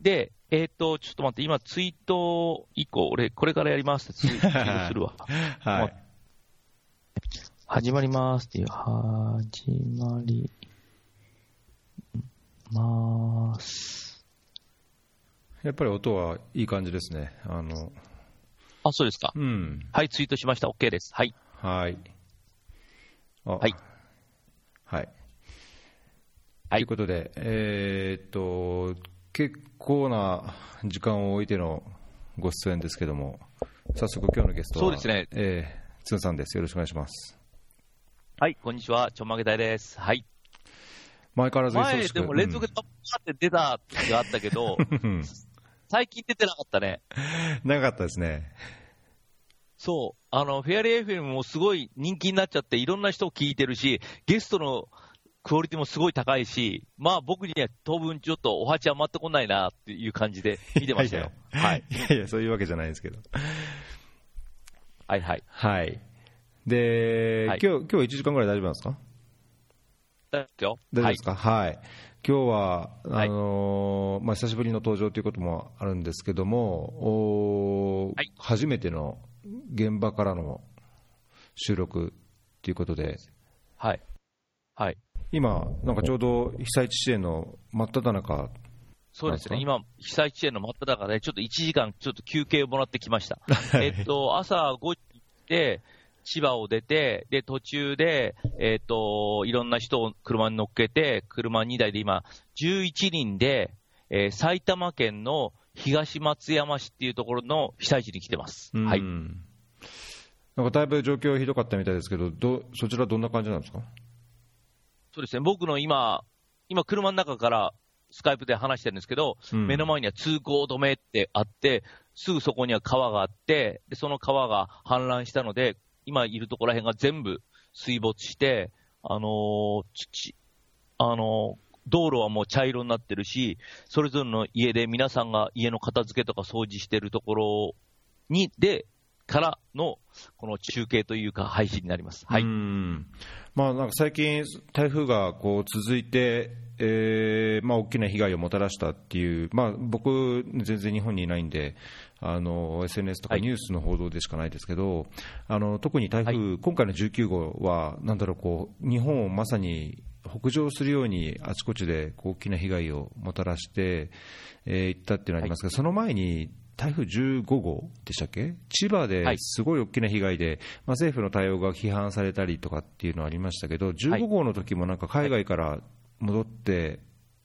で、えっ、と、ちょっと待って、今、ツイート以降、俺、これからやりますってツイートするわ。はい。始まりますっていう、始まります。やっぱり音はいい感じですね。あの、あ、そうですか。うん。はい、ツイートしました。OK です。はい。はい。あはい。はい。はいということで、えーっと、結構な時間を置いてのご出演ですけども、早速今日のゲストは、そうですねえー、つんさんです。よろしくお願いします。はい、こんにちは。ちょんまげたいです。はい。前からず忙前、でも連続でパって出た時があったけど、う ん最近出てなかったね。長かったですね。そう。あの、フェアリー FM もすごい人気になっちゃって、いろんな人を聞いてるし、ゲストのクオリティもすごい高いし、まあ僕には当分ちょっとお鉢余ってこないなっていう感じで 見てましたよ。はい。いやいや、そういうわけじゃないですけど。はいはい。はい。で、はい今日、今日1時間ぐらい大丈夫なんですか？大丈夫ですよ。大丈夫ですか、はい、今日はあはいのーまあ、久しぶりの登場ということもあるんですけども、おーはい初めての現場からの収録ということで、はい。はい。今、なんかちょうど被災地支援の真っ只中、そうですね。今、被災地への真っ只中で、ちょっと1時間、ちょっと休憩をもらってきました。えっと、朝5時に行って、千葉を出て、で、途中で、えっと、いろんな人を車に乗っけて、車2台で今、11人で、えー埼玉県の東松山市っていうところの被災地に来てます。うんはい。なんかだいぶ状況ひどかったみたいですけど、どそちら、どんな感じなんですか？そうですね。僕の今、今車の中からスカイプで話してるんですけど、うん目の前には通行止めってあって、すぐそこには川があって、でその川が氾濫したので、今いるところら辺が全部水没して、あのー土、あのー道路はもう茶色になってるし、それぞれの家で皆さんが家の片付けとか掃除してるところに、で、からの、この中継というか配信になります。はい。うんまあ、なんか最近、台風がこう続いて、えーまあ、大きな被害をもたらしたっていう、まあ、僕、全然日本にいないんで、あの SNS とかはいニュースの報道でしかないですけど、あの特に台風、は今回の19号は、なんだろうこう、日本をまさに北上するように、あちこちでこう大きな被害をもたらしてい、えーいったっていうのがありますが、その前に、台風15号でしたっけ、千葉ではい。すごい大きな被害で、まあ、政府の対応が批判されたりとかっていうのはありましたけど、15号の時もなんか海外から戻って、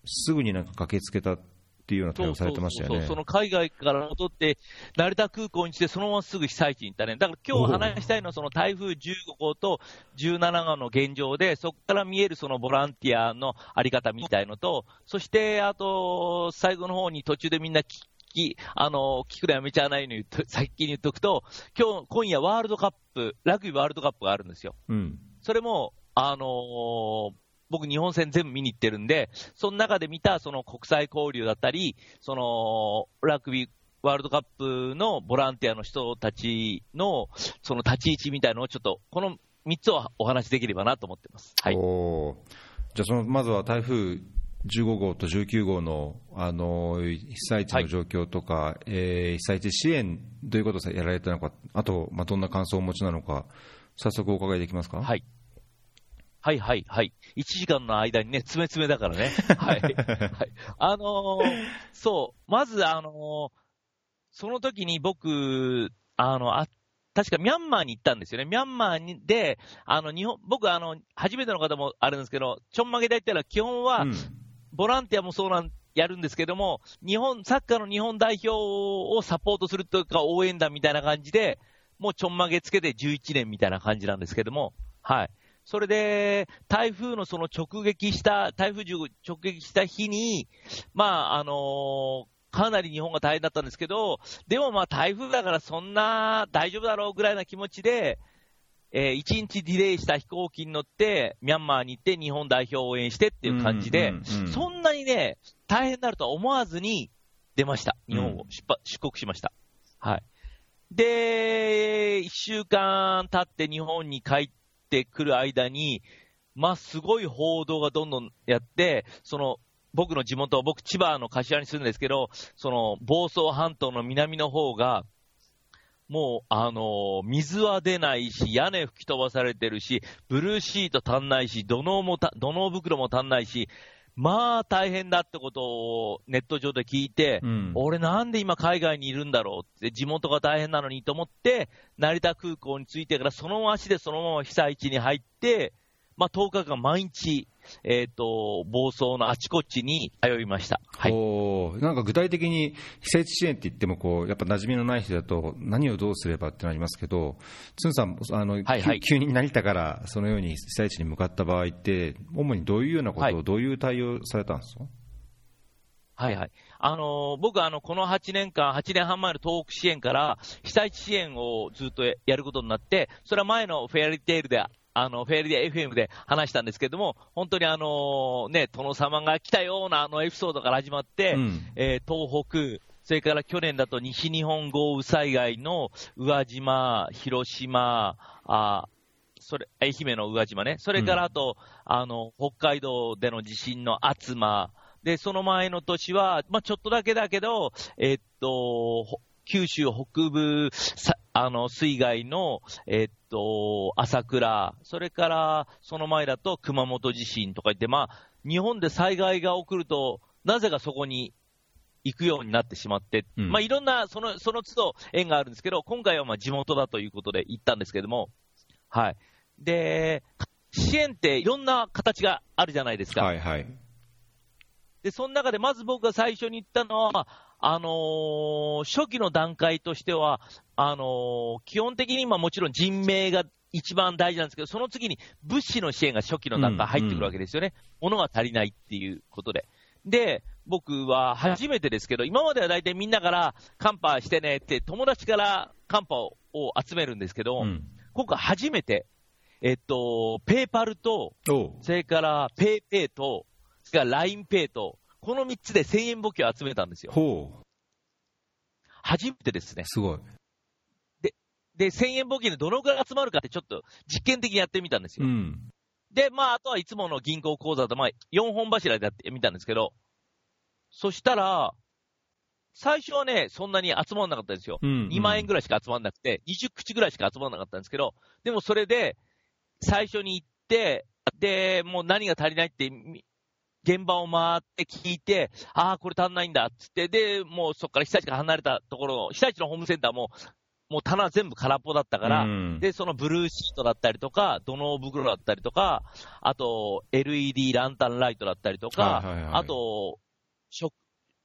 すぐになんか駆けつけたっていうような対応されてましたよね。その海外から戻って、成田空港に来て、そのまますぐ被災地に行ったね。だから今日話したいのは、その台風15号と17号の現状で、そこから見えるそのボランティアのあり方みたいのと、そしてあと、最後の方に途中でみんな聞き、あの、聞くのやめちゃわないように先に言っとくと、今日、今夜ワールドカップ、ラグビーワールドカップがあるんですよ。うんそれも、あのー僕、日本戦全部見に行ってるんで、その中で見たその国際交流だったり、そのラグビーワールドカップのボランティアの人たちのその立ち位置みたいのをちょっと、この3つをお話しできればなと思ってます。はい。じゃあその、まずは台風15号と19号の、あの被災地の状況とか、えー被災地支援どういうことをやられたのか、あと、まあ、どんな感想をお持ちなのか、早速お伺いできますか？はい。はいはいはい。1時間の間にね、詰め詰めだからね。はい。はい。あのーそう、まずあのーその時に僕、あの、あ、確かミャンマーに行ったんですよね。ミャンマーにで、あの、日本、僕あの、初めての方もあるんですけど、ちょんまげで言ったら基本は、うんボランティアもそうなん、やるんですけども、日本、サッカーの日本代表をサポートするというか、応援団みたいな感じで、もうちょんまげつけて11年みたいな感じなんですけども、はい。それで、台風のその直撃した、台風15直撃した日に、まあ、あのーかなり日本が大変だったんですけど、でもまあ台風だからそんな大丈夫だろうぐらいな気持ちで、えー、1日ディレイした飛行機に乗って、ミャンマーに行って日本代表を応援してっていう感じで、そんなにね、大変になるとは思わずに出ました。日本をうん出発、出国しました。はい。で、1週間経って日本に帰ってくる間に、まあ、すごい報道がどんどんやって、その、僕の地元、僕、千葉の柏に住んですけど、その房総半島の南の方が、もう、あの水は出ないし、屋根吹き飛ばされてるし、ブルーシート足んないし、土のもた土の袋も足んないし、まあ大変だってことをネット上で聞いて、うん、俺なんで今海外にいるんだろうって、地元が大変なのにと思って、成田空港に着いてからその足でそのまま被災地に入って、まあ10日間毎日、えっ、ー、と、暴走のあちこちに通いました。はい。おなんか具体的に被災地支援って言っても、こう、やっぱ馴染みのない人だと何をどうすればってなりますけど、つんさん、あの、はいはい、急に成田からそのように被災地に向かった場合って、主にどういうようなことを、はい、どういう対応されたんですか？はいはい。あのー、僕あの、この8年間、8年半前の東北支援から、被災地支援をずっとやることになって、それは前のフェアリテールであの、フェルディ FM で話したんですけども、本当にあのね、殿様が来たようなあのエピソードから始まって、うん、えー、東北、それから去年だと西日本豪雨災害の宇和島、広島、あそれ、愛媛の宇和島ね、それからあと、うん、あの、北海道での地震の厚間、で、その前の年は、まあ、ちょっとだけだけど、えー、っと、九州北部あの水害の、えっと、朝倉、それからその前だと熊本地震とか言って、まあ、日本で災害が起こると、なぜかそこに行くようになってしまって、うん、まあ、いろんなそのその都度縁があるんですけど、今回はまあ地元だということで行ったんですけども、はい。で、支援っていろんな形があるじゃないですか。はいはい。で、その中でまず僕が最初に言ったのは、あのー、初期の段階としては、あのー、基本的に今もちろん人命が一番大事なんですけど、その次に物資の支援が初期の段階入ってくるわけですよね。うんうん、物が足りないっていうことで。で、僕は初めてですけど、今までは大体みんなからカンパしてねって友達からカンパを集めるんですけど、うん、今回初めて、えっと、ペイパルと、それからペイペイと、それからラインペイと、この3つで1000円募金を集めたんですよ。ほう。初めてですね。すごい。で、で、1000円募金でどのくらい集まるかってちょっと実験的にやってみたんですよ。うん。で、まあ、あとはいつもの銀行口座と、まあ、4本柱でやってみたんですけど、そしたら、最初はね、そんなに集まらなかったんですよ。うん、うん、2万円ぐらいしか集まらなくて、20口ぐらいしか集まらなかったんですけど、でもそれで、最初に行って、で、もう何が足りないって現場を回って聞いて、ああ、これ足んないんだっつって、で、もうそこから被災地から離れたところ、被災地のホームセンターも、もう棚全部空っぽだったから、うん、で、そのブルーシートだったりとか、土の袋だったりとか、あと、LED ランタンライトだったりとか、はいはいはい、あと、食、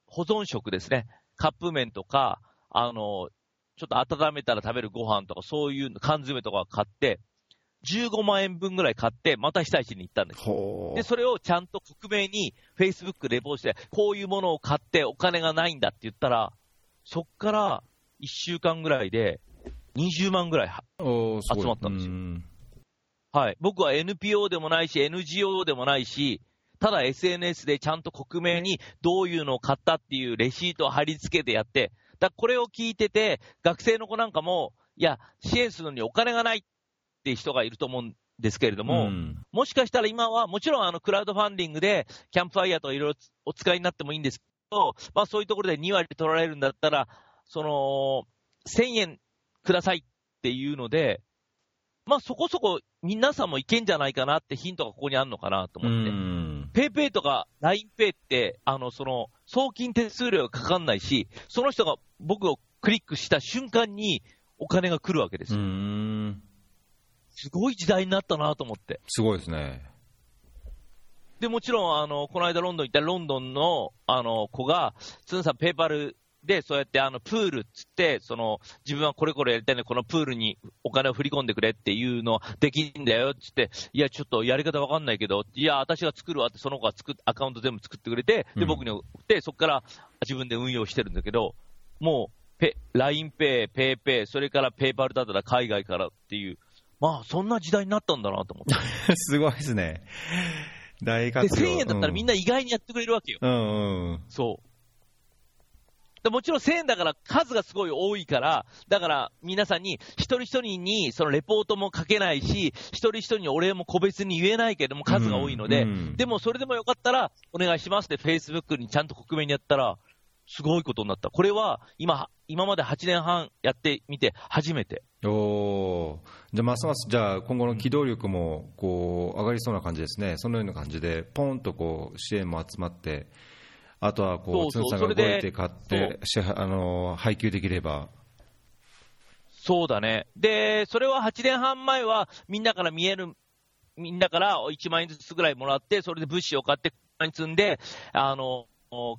保存食ですね。カップ麺とか、あの、ちょっと温めたら食べるご飯とか、そういう缶詰とか買って、15万円分ぐらい買って、また被災地に行ったんです。で、それをちゃんと克明に Facebook レポートして、こういうものを買ってお金がないんだって言ったら、そっから1週間ぐらいで20万ぐらい集まったんですよ。はい。僕は NPO でもないし、NGO でもないし、ただ SNS でちゃんと克明にどういうのを買ったっていうレシートを貼り付けてやって、だこれを聞いてて、学生の子なんかも、いや、支援するのにお金がないっていう人がいると思うんですけれども、うん、もしかしたら今は、もちろんあのクラウドファンディングで、キャンプファイヤーといろいろお使いになってもいいんですけど、まあ、そういうところで2割取られるんだったら、その、1000円くださいっていうので、まあ、そこそこ皆さんもいけんじゃないかなってヒントがここにあるのかなと思って。ペイペイとか LINEPay って、あの、その、送金手数料がかかんないし、その人が僕をクリックした瞬間にお金が来るわけですよ。すごい時代になったなと思って。すごいですね。で、もちろん、あの、この間ロンドン行ったロンドンの、あの、子が、つんさんペイパルで、そうやって、あの、プールっつって、その、自分はこれこれやりたいね、このプールにお金を振り込んでくれっていうのできんだよっつって、いや、ちょっとやり方わかんないけど、いや、私が作るわって、その子が作っ、アカウント全部作ってくれて、で、僕に送って、そこから自分で運用してるんだけど、もう、ペ、LINEPay、PayPay、それからペーパルだったら海外からっていう、まあ、そんな時代になったんだなと思って。すごいですね。大活用で、1000円だったらみんな意外にやってくれるわけよ。うんうん。そう。でもちろん1000円だから数がすごい多いから、だから皆さんに一人一人にそのレポートも書けないし、一人一人にお礼も個別に言えないけども数が多いので、うんうんでもそれでもよかったらお願いしますって Facebook にちゃんと克明にやったら、すごいことになった。これは今、今まで8年半やってみて初めて。おー。じゃあ、ますます、じゃあ、今後の機動力もこう上がりそうな感じですね、そのような感じで、ポンとこう支援も集まって、あとはこう、つんさんが動いて買って、あの配給できれば、そうだね。で、それは8年半前はみんなから見える、みんなから1万円ずつぐらいもらって、それで物資を買って、車に積んで、あの、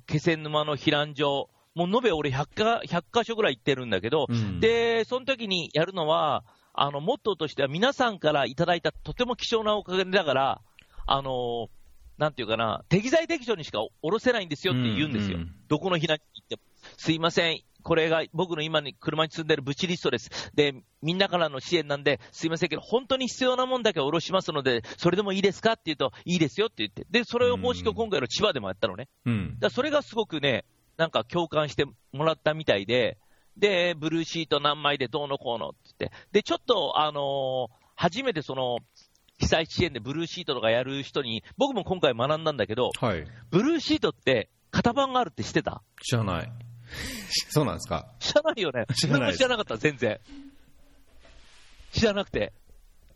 気仙沼の避難所、もう延べ俺100か、100箇所ぐらい行ってるんだけど、うんで、その時にやるのは、あの、モットーとしては皆さんからいただいたとても貴重なおかげだから、あの、なんていうかな、適材適所にしか下ろせないんですよって言うんですよ。うんうんどこの避難所に行っても。すいません。これが僕の今に車に積んでるブチリストです。で、みんなからの支援なんで、すいませんけど、本当に必要なもんだけ下ろしますので、それでもいいですかって言うと、いいですよって言って。で、それを方式を今回の千葉でもやったのね。うんだそれがすごくね、なんか共感してもらったみたいで、で、ブルーシート何枚でどうのこうのって言って、で、ちょっと、あのー初めてその、被災地支援でブルーシートとかやる人に、僕も今回学んだんだけど、はい、ブルーシートって型番があるって知ってた？知らない、そうなんですか、知らないよね。知らない知らなかった、全然。知らなくて。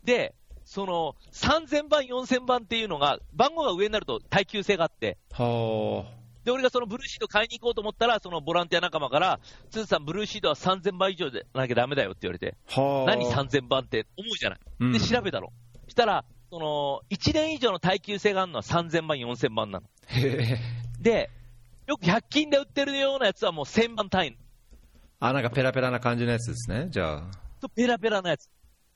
で、その、3000番、4000番っていうのが、番号が上になると耐久性があって、はで、俺がそのブルーシート買いに行こうと思ったら、そのボランティア仲間から、つーさん、ブルーシートは3000番以上でなきゃダメだよって言われて、何3000番って？思うじゃない。うんで、調べたの。したら、その、1年以上の耐久性があるのは3000番、4000番なの。で、よく100均で売ってるようなやつはもう1000番単位あ、なんかペラペラな感じのやつですね、じゃあ、とペラペラなやつ。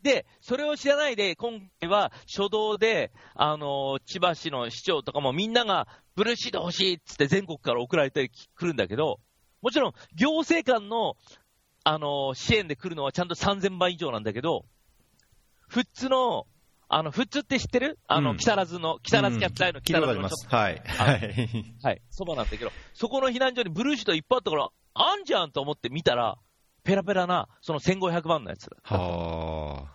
で、それを知らないで、今回は初動で、あの千葉市の市長とかもみんながブルーシート欲しいっつって全国から送られてくるんだけど、もちろん行政間の、あの支援で来るのはちゃんと3000番以上なんだけど、富津の、あの、富津って知ってる？あの、うん。木更津の、木更津キャピタルの木更津のはい、はい、はい、そばなんだけど、そこの避難所にブルーシートいっぱいあったから、あんじゃんと思って見たら、ペラペラな、その1500番のやつだ。はあ、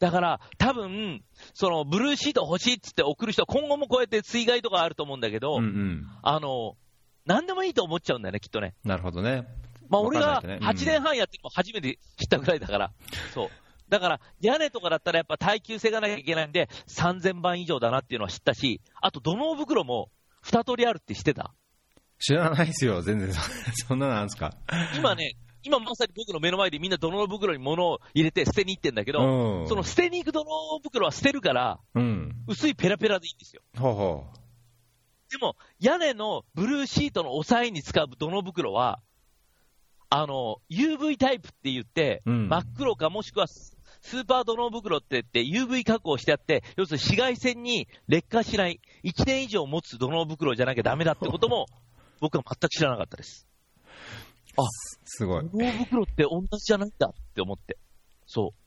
だから、多分そのブルーシート欲しいっつって送る人は今後もこうやって水害とかあると思うんだけど、うんうん、あの、なんでもいいと思っちゃうんだよね、きっとね。なるほどね、まあ、俺がわかんないとねうん8年半やって初めて知ったぐらいだから、そう。だから、屋根とかだったらやっぱ耐久性がなきゃいけないんで、3000番以上だなっていうのは知ったし、あと土のう袋も2通りあるって知ってた？知らないですよ、全然、そんなのなんですか？今ね、今まさに僕の目の前でみんな土のう袋に物を入れて捨てに行ってんだけど、うんその捨てに行く土のう袋は捨てるから、うん、薄いペラペラでいいんですよ。ほうほでも、屋根のブルーシートの押さえに使う土の袋は、あの、UV タイプって言って、うん真っ黒かもしくはススーパー土の袋って言って UV 加工してあって、要するに紫外線に劣化しない、1年以上持つ土の袋じゃなきゃダメだってことも、僕は全く知らなかったです。あ、う、すごい。土の袋って同じじゃないんだって思って。そう。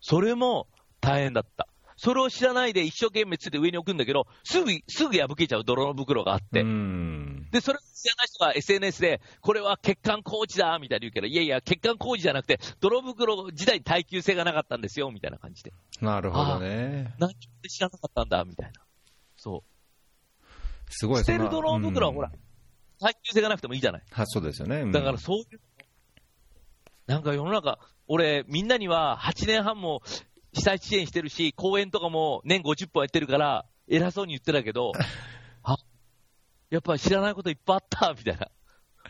それも大変だった。それを知らないで一生懸命つって上に置くんだけど、すぐ、すぐ破けちゃう泥の袋があって。うんで、それ知らない人が SNS で、これは欠陥工事だみたいに言うけど、いやいや、欠陥工事じゃなくて、泥袋自体に耐久性がなかったんですよみたいな感じで。なるほどね。何で知らなかったんだみたいな。そう。すごい捨てる泥袋はほらうん耐久性がなくてもいいじゃない。はそうですよね。うんだからそういう、なんか世の中、俺、みんなには8年半も被災地支援してるし、講演とかも年50本やってるから、偉そうに言ってたけど、あやっぱり知らないこといっぱいあった、みたいな。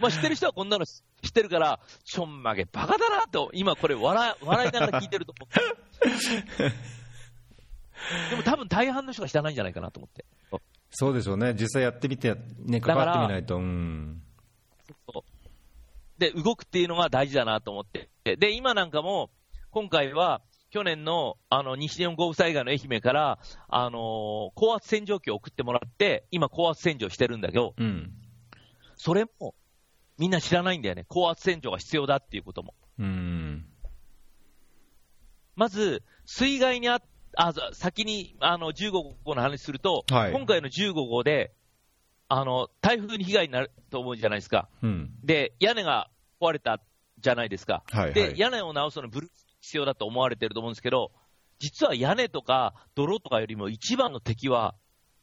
まあ知ってる人はこんなの知ってるから、ちょんまげ、バカだなと、今これ笑い、笑いながら聞いてると思う。でも多分大半の人が知らないんじゃないかなと思って。そうでしょうね。実際やってみて、ね、関わってみないと。うん。そうで、動くっていうのが大事だなと思って。で、今なんかも、今回は、去年の、あの、西日本豪雨災害の愛媛から、あのー高圧洗浄機を送ってもらって、今高圧洗浄してるんだけど、うん。それも、みんな知らないんだよね。高圧洗浄が必要だっていうことも。うん。まず、水害にああ、ざ先に、あの、15号の話すると、はい今回の15号で、あの、台風に被害になると思うじゃないですか。うん。で、屋根が壊れたじゃないですか。はい、はで、い。屋根を直すのにブルース必要だと思われてると思うんですけど、実は屋根とか泥とかよりも一番の敵は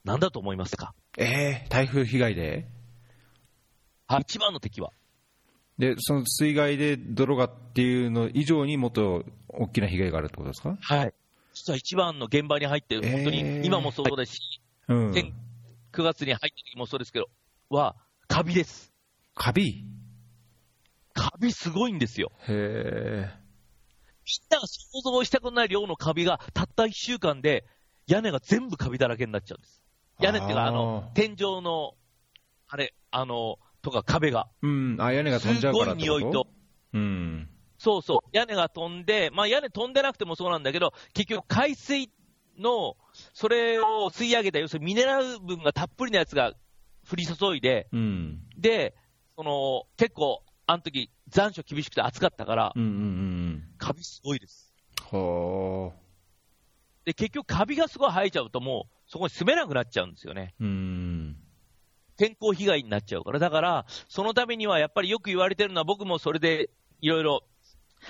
何だと思いますか？えー、台風被害で？はい。一番の敵は。で、その水害で泥がっていうの以上にもっと大きな被害があるってことですか？はい。実は一番の現場に入ってる、本当えーに今もそうですし、うん。先9月に入った時もそうですけど、は、カビです。カビ？カビすごいんですよ。へえ。みんなが想像したことない量のカビが、たった1週間で、屋根が全部カビだらけになっちゃうんです。屋根っていうか、あの、天井の、あれ、あの、とか壁が。うん、あ、屋根が飛んじゃうからすごい匂いと。うん。そうそう、屋根が飛んで、まあ屋根飛んでなくてもそうなんだけど、結局海水の、それを吸い上げた、要するにミネラル分がたっぷりなやつが降り注いで、うん。で、その、結構、あの時残暑厳しくて暑かったから、うんうんうんカビすごいです。うん。はあ。で、結局カビがすごい生えちゃうともう、そこに住めなくなっちゃうんですよね。うん。健康被害になっちゃうから。だから、そのためにはやっぱりよく言われてるのは、僕もそれでいろいろ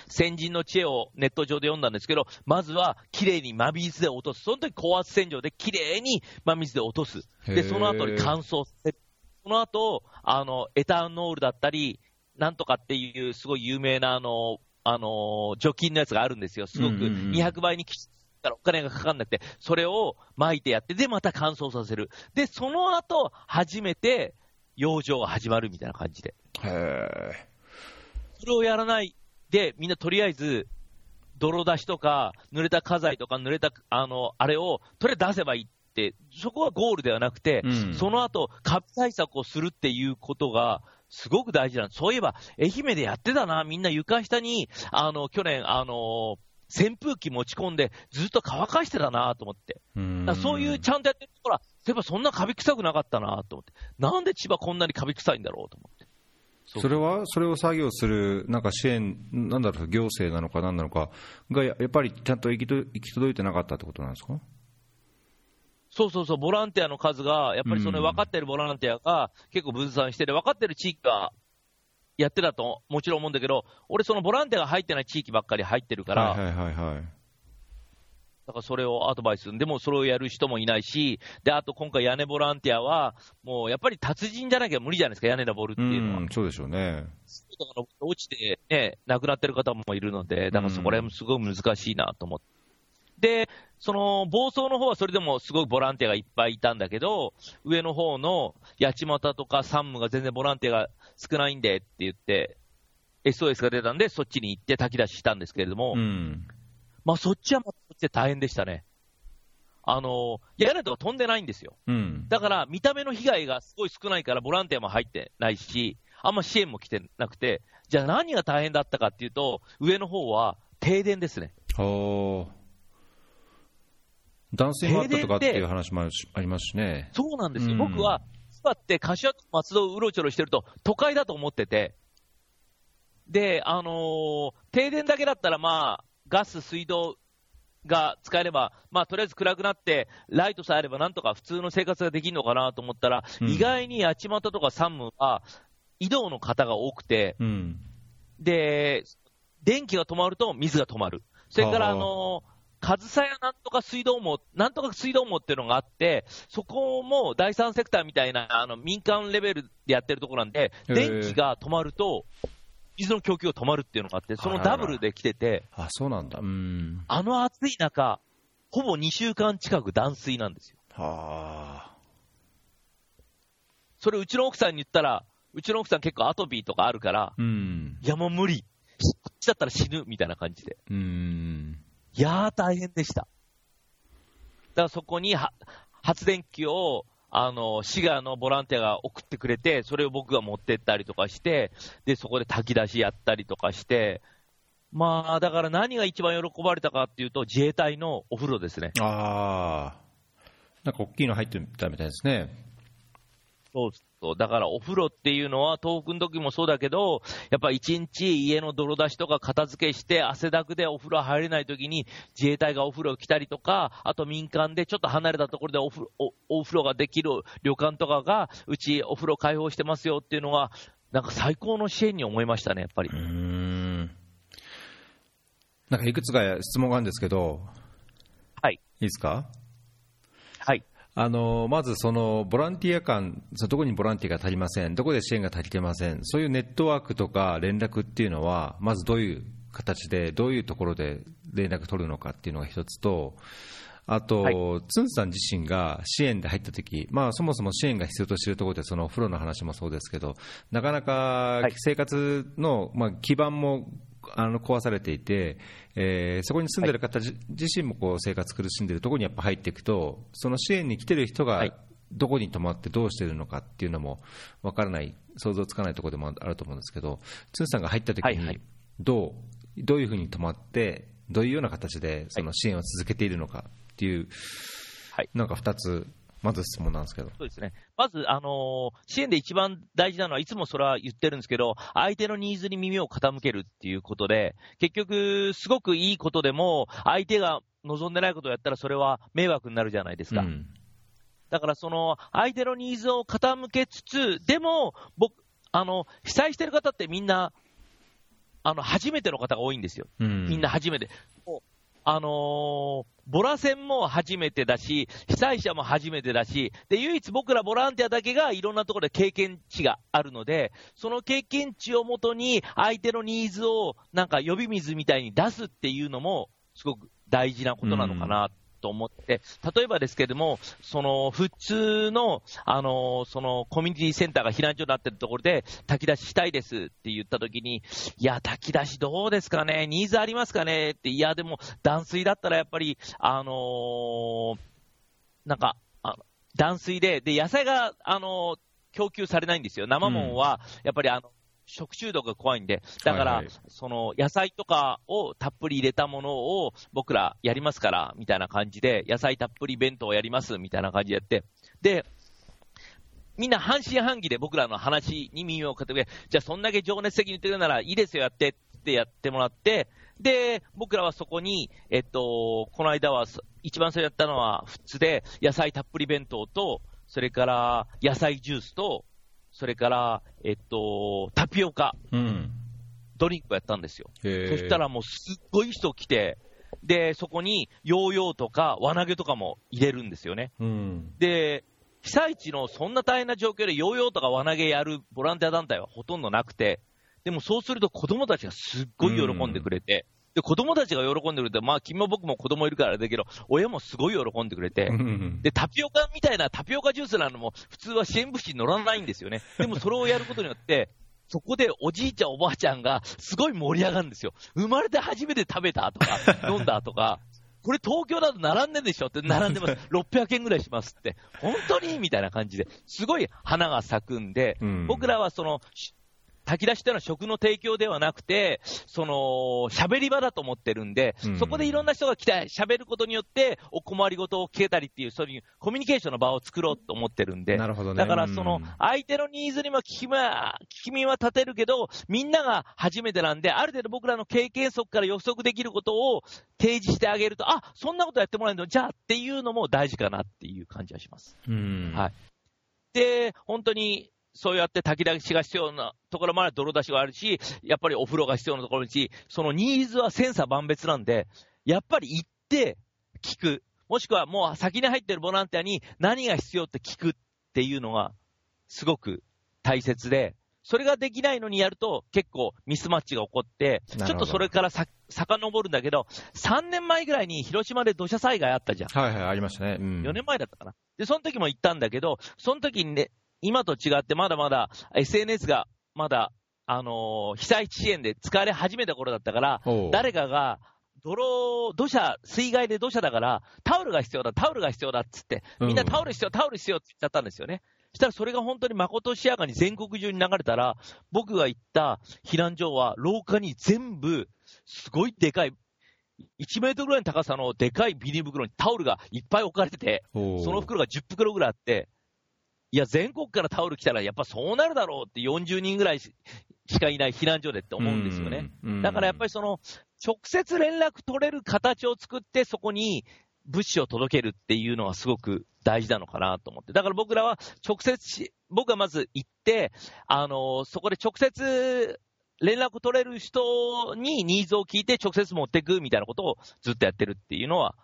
先人の知恵をネット上で読んだんですけど、まずは綺麗に真水で落とす。その時高圧洗浄で綺麗に真水で落とす。で、その後に乾燥させる。その後、あの、エタノールだったり、なんとかっていうすごい有名なあの、あの、除菌のやつがあるんですよ。すごくうんうんうん200倍にきたらお金がかかんなくて、それを巻いてやって、で、また乾燥させる。で、その後、初めて、養生が始まるみたいな感じで。へえ。それをやらないで、みんなとりあえず、泥出しとか、濡れた家財とか、濡れた、あの、あれを、とりあえず出せばいいって、そこはゴールではなくて、うんその後、カビ対策をするっていうことが、すごく大事なんです。そういえば、愛媛でやってたな。みんな床下に、あの、去年、あの、扇風機持ち込んで、ずっと乾かしてたなと思って。うそういうちゃんとやってるところは、そういえばそんなカビ臭くなかったなと思って。なんで千葉こんなにカビ臭いんだろうと思って。それは、それを作業する、なんか支援、なんだろう、行政なのかなんなのかが、ややっぱりちゃんと行きと行き届いてなかったってことなんですか？そうそうそう、ボランティアの数が、やっぱりそのうん分かってるボランティアが結構分散してて、分かってる地域がやってたともちろん思うんだけど、俺、そのボランティアが入ってない地域ばっかり入ってるから、はいはいはいはい。だからそれをアドバイスする。でもそれをやる人もいないし、で、あと今回屋根ボランティアは、もうやっぱり達人じゃなきゃ無理じゃないですか、屋根登るっていうのは。うん、そうでしょうね。落ちてね、亡くなってる方もいるので、だからそこら辺もすごい難しいなと思って。で、その暴走の方はそれでもすごいボランティアがいっぱいいたんだけど、上の方の八街とか山武が全然ボランティアが少ないんでって言って、SOS が出たんで、そっちに行って炊き出ししたんですけれども、うん。まあそっちはまっちで大変でしたね。あの、屋根とか飛んでないんですよ。うん。だから見た目の被害がすごい少ないから、ボランティアも入ってないし、あんま支援も来てなくて、じゃあ何が大変だったかっていうと、上の方は停電ですね。はあ。断水もあったとかっていう話もありますしね。そうなんですよ。うん僕は、千葉って柏と松戸をうろちょろしてると都会だと思ってて、で、あのー停電だけだったらまあ、ガス、水道が使えれば、まあ、とりあえず暗くなって、ライトさえあればなんとか普通の生活ができるのかなと思ったら、うん意外に八街とか山武は、移動の方が多くて、うん。で、電気が止まると水が止まる。それから、あの、上総やなんとか水道網、なんとか水道網っていうのがあって、そこも第三セクターみたいな、あの、民間レベルでやってるところなんで、電気が止まると、水の供給が止まるっていうのがあって、そのダブルで来てて、あ、そうなんだ。うん。あの暑い中、ほぼ2週間近く断水なんですよ。はあ。それうちの奥さんに言ったら、うちの奥さん結構アトピーとかあるから、うん。いやもう無理。こっちだったら死ぬみたいな感じで。うん。いやー、大変でした。だからそこには発電機を、あの、滋賀のボランティアが送ってくれて、それを僕が持ってったりとかして、で、そこで炊き出しやったりとかして、まあ、だから何が一番喜ばれたかっていうと、自衛隊のお風呂ですね。ああ。なんか大きいの入ってたみたいですね。そうと。だからお風呂っていうのは東北の時もそうだけど、やっぱ一日家の泥出しとか片付けして汗だくでお風呂入れない時に自衛隊がお風呂来たりとか、あと民間でちょっと離れたところでお風呂おお風呂ができる旅館とかが、うちお風呂開放してますよっていうのが、なんか最高の支援に思いましたね、やっぱり。うんなんかいくつか質問があるんですけど、はい。いいですか？はい。あのまずそのボランティア間、そのどこにボランティアが足りません、どこで支援が足りてません、そういうネットワークとか連絡っていうのは、まずどういう形で、どういうところで連絡取るのかっていうのが一つと、あと、はい、ツンさん自身が支援で入ったとき、まあ、そもそも支援が必要としているところで、そのお風呂の話もそうですけど、なかなか生活の、まあ、基盤もあの壊されていて、えー、そこに住んでる方、はい、自身もこう生活苦しんでいるところにやっぱ入っていくと、その支援に来てる人がどこに泊まってどうしてるのかっていうのも分からない、想像つかないところでもあると思うんですけど、ツンさんが入ったときにどう、どういうふうに泊まって、どういうような形でその支援を続けているのかっていう、はい、なんか2つまず質問なんですけど。そうですね。まず、あのー、支援で一番大事なのは、いつもそれは言ってるんですけど、相手のニーズに耳を傾けるっていうことで、結局、すごくいいことでも、相手が望んでないことをやったら、それは迷惑になるじゃないですか。うん、だから、その、相手のニーズを傾けつつ、でも、僕、あの、被災してる方ってみんな、あの、初めての方が多いんですよ。うん、みんな初めて。あのー、ボラ戦も初めてだし、被災者も初めてだし、で、唯一僕らボランティアだけがいろんなところで経験値があるので、その経験値をもとに相手のニーズをなんか呼び水みたいに出すっていうのも、すごく大事なことなのかなと思って、例えばですけれども、その普通の、あの、そのコミュニティセンターが避難所になってるところで、炊き出ししたいですって言ったときに、いや、炊き出しどうですかね、ニーズありますかね？って、いや、でも断水だったらやっぱり、あのー、なんか、あ断水で、で、野菜が、あのー供給されないんですよ。生もんは、やっぱりあの、食中毒が怖いんで、だから、はいはい、その野菜とかをたっぷり入れたものを僕らやりますから、みたいな感じで、野菜たっぷり弁当をやります、みたいな感じでやって、で、みんな半信半疑で僕らの話に耳を傾けて、じゃあそんだけ情熱的に言ってくるならいいですよ、やってってやってもらって、で、僕らはそこに、えっと、この間は、一番それやったのは、普通で、野菜たっぷり弁当と、それから野菜ジュースと、それから、えっと、タピオカ、うん、ドリンクをやったんですよ。そしたらもうすっごい人来て、で、そこにヨーヨーとか輪投げとかも入れるんですよね。うん、で、被災地のそんな大変な状況でヨーヨーとか輪投げやるボランティア団体はほとんどなくて、でもそうすると子供たちがすっごい喜んでくれて、で、子供たちが喜んでくれて、まあ、君も僕も子供いるからだけど、親もすごい喜んでくれて、で、タピオカみたいなタピオカジュースなのも、普通は支援物資に乗らないんですよね。でもそれをやることによって、そこでおじいちゃんおばあちゃんがすごい盛り上がるんですよ。生まれて初めて食べたとか、飲んだとか、これ東京だと並んでんでしょって並んでます。600円ぐらいしますって。本当にみたいな感じで、すごい花が咲くんで、うん、僕らはその、炊き出しというのは食の提供ではなくて、その、喋り場だと思ってるんで、うん、そこでいろんな人が来て喋ることによって、お困りごとを聞けたりっていう、そういうコミュニケーションの場を作ろうと思ってるんで、なるほどね。だからその、相手のニーズにも聞きは、聞き耳は立てるけど、みんなが初めてなんで、ある程度僕らの経験則から予測できることを提示してあげると、あ、そんなことやってもらえるの？じゃあっていうのも大事かなっていう感じはします。うん。はい。で、本当に、そうやって炊き出しが必要なところまで泥出しがあるし、やっぱりお風呂が必要なところにし、そのニーズは千差万別なんで、やっぱり行って聞く。もしくはもう先に入ってるボランティアに何が必要って聞くっていうのがすごく大切で、それができないのにやると結構ミスマッチが起こって、ちょっとそれからさ遡るんだけど、3年前ぐらいに広島で土砂災害あったじゃん。はいはい、ありましたね。うん、4年前だったかな。で、その時も行ったんだけど、その時にね、今と違ってまだまだ SNS がまだ、あのー、被災地支援で使われ始めた頃だったから、誰かが、泥、土砂、水害で土砂だから、タオルが必要だ、タオルが必要だっつって、みんなタオル必要、タオル必要って言っちゃったんですよね。そしたらそれが本当にまことしやかに全国中に流れたら、僕が行った避難所は廊下に全部、すごいでかい、1メートルぐらいの高さのでかいビニール袋にタオルがいっぱい置かれてて、その袋が10袋ぐらいあって、いや、全国からタオル来たら、やっぱそうなるだろうって40人ぐらいしかいない避難所でって思うんですよね。だからやっぱりその、直接連絡取れる形を作って、そこに物資を届けるっていうのはすごく大事なのかなと思って。だから僕らは直接僕はまず行って、あの、そこで直接連絡取れる人にニーズを聞いて直接持っていくみたいなことをずっとやってるっていうのは、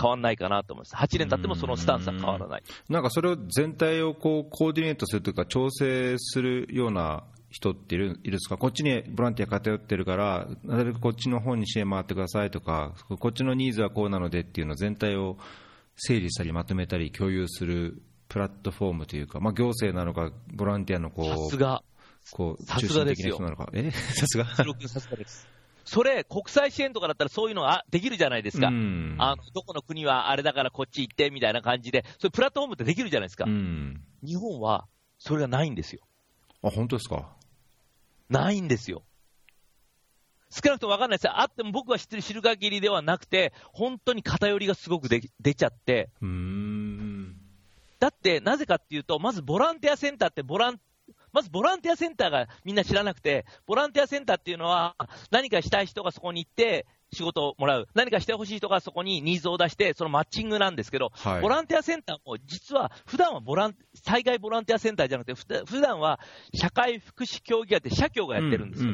変わんないかなと思います。8年経ってもそのスタンスは変わらない。なんかそれを全体をこうコーディネートするというか、調整するような人っているいるですか、こっちにボランティア偏ってるから、なるべくこっちの方に支援回ってくださいとか、こっちのニーズはこうなのでっていうのを全体を整理したり、まとめたり、共有するプラットフォームというか、まあ、行政なのか、ボランティアのこう、さすが、こう中心的な人なのか、え？さすが？さすがです。それ、国際支援とかだったらそういうのはできるじゃないですか。あのどこの国はあれだからこっち行ってみたいな感じで、そういうプラットフォームってできるじゃないですか。日本はそれがないんですよ。あ、本当ですか？ないんですよ。少なくとも分かんないですよ。あっても僕が知ってる知る限りではなくて、本当に偏りがすごくで出ちゃって。だって、なぜかっていうと、まずボランティアセンターってボランまずボランティアセンターがみんな知らなくて、ボランティアセンターっていうのは、何かしたい人がそこに行って、仕事をもらう、何かしてほしい人がそこにニーズを出して、そのマッチングなんですけど、はい、ボランティアセンターも実は、普段はボラン災害ボランティアセンターじゃなくて、普段は社会福祉協議会って社協がやってるんですよ。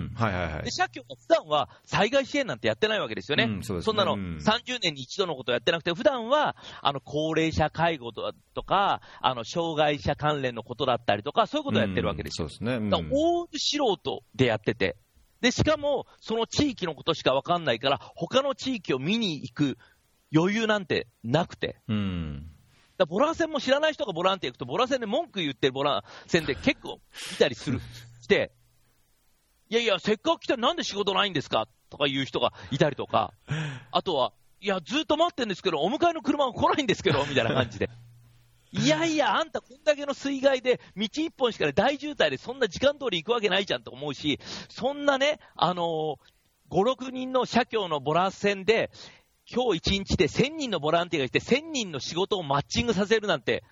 で社協が普段は災害支援なんてやってないわけですよね。うんそねそんなの30年に一度のことをやってなくて、普段はあの高齢者介護とか、あの障害者関連のことだったりとか、そういうことをやってるわけですよ。そうですね。うん、大素人でやってて。で、しかも、その地域のことしかわかんないから、他の地域を見に行く余裕なんてなくて。うん。だボラン戦も知らない人がボランティア行くと、ボラン戦で文句言ってるボラン戦で結構見たりする、して、いやいや、せっかく来てなんで仕事ないんですか？とか言う人がいたりとか、あとは、いや、ずっと待ってるんですけど、お迎えの車が来ないんですけど、みたいな感じで。いやいや、あんたこんだけの水害で、道一本しかない大渋滞でそんな時間通り行くわけないじゃんと思うし、そんなね、あのー、5、6人の社協のボラン戦で、今日1日で1000人のボランティアがいて、1000人の仕事をマッチングさせるなんて、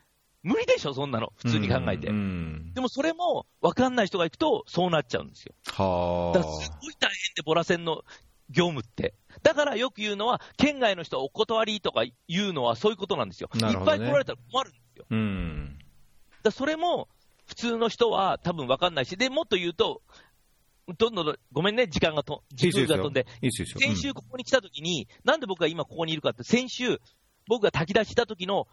無理でしょ、そんなの、普通に考えて。でもそれも分かんない人が行くと、そうなっちゃうんですよ。はだすごい大変で、ボラ戦の業務って。だからよく言うのは、県外の人はお断りとか言うのはそういうことなんですよ。ね、いっぱい来られたら困るんですよ。うん、だそれも、普通の人は多分分かんないし、で、もっと言うと、どんどん、ごめんね、時間がと、時間が飛んで、いい先週ここに来た時に、なんで僕が今ここにいるかって、先週、僕が炊き出した時の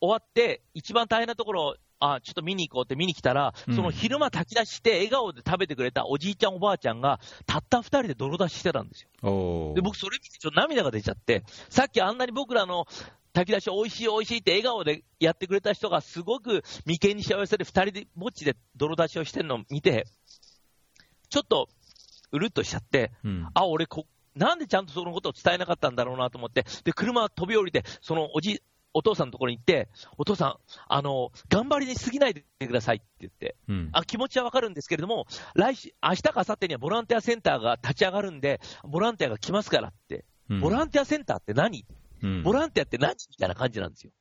終わって、一番大変なところ、あ、ちょっと見に行こうって見に来たら、その昼間炊き出して、笑顔で食べてくれたおじいちゃんおばあちゃんが、たった二人で泥出ししてたんですよ。で、僕それ見てちょっと涙が出ちゃって、さっきあんなに僕らの炊き出し美味しい美味しいって笑顔でやってくれた人がすごく眉間にしわ寄せで二人でぼっちで泥出しをしてるのを見て、ちょっとうるっとしちゃって、うん、あ、俺こ、なんでちゃんとそのことを伝えなかったんだろうなと思って、で、車飛び降りて、そのおじ、お父さんのところに行って、お父さん、あの、頑張りに過ぎないでくださいって言って、うん、あ気持ちはわかるんですけれども、来週、明日か明後日にはボランティアセンターが立ち上がるんで、ボランティアが来ますからって、うん、ボランティアセンターって何、うん、ボランティアって何みたいな感じなんですよ。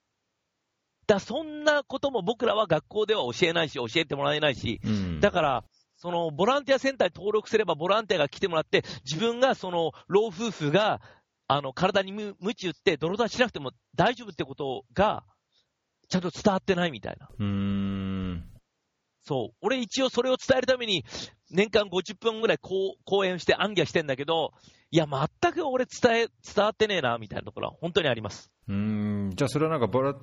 だそんなことも僕らは学校では教えないし、教えてもらえないし、だから、そのボランティアセンターに登録すれば、ボランティアが来てもらって、自分がその老夫婦があの体にむ鞭打って泥出ししなくても大丈夫ってことが、ちゃんと伝わってないみたいな。うんそう。俺一応それを伝えるために、年間50分ぐらい講演して暗記してんだけど、いや、全く俺伝え、伝わってねえな、みたいなところは本当にあります。うん。じゃあそれはなんかボラ、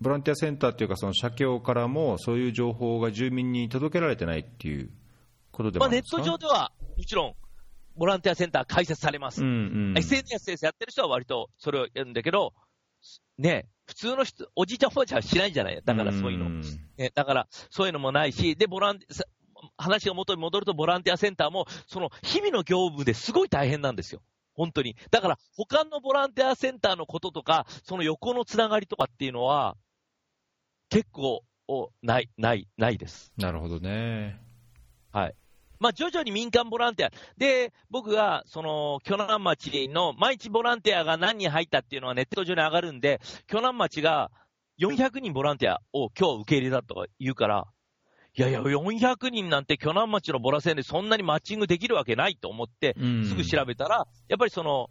ボランティアセンターっていうか、その社協からも、そういう情報が住民に届けられてないっていうことでもあるんですか、まあ、ネット上では、もちろん、ボランティアセンター開設されます。うんうん、SNS でやってる人は割とそれをやるんだけど、ね、普通の人、おじいちゃんおばあちゃんはしないんじゃないだからそういうの。うんね、だからそういうのもないし、で、ボラン話が元に戻るとボランティアセンターも、その日々の業務ですごい大変なんですよ。本当に。だから、他のボランティアセンターのこととか、その横のつながりとかっていうのは、結構、ない、ない、ないです。なるほどね。はい。まあ、徐々に民間ボランティア。で、僕が、その、巨南町の毎日ボランティアが何人入ったっていうのはネット上に上がるんで、巨南町が400人ボランティアを今日受け入れたとか言うから、いやいや、400人なんて鋸南町のボラ線でそんなにマッチングできるわけないと思って、うんすぐ調べたら、やっぱりその、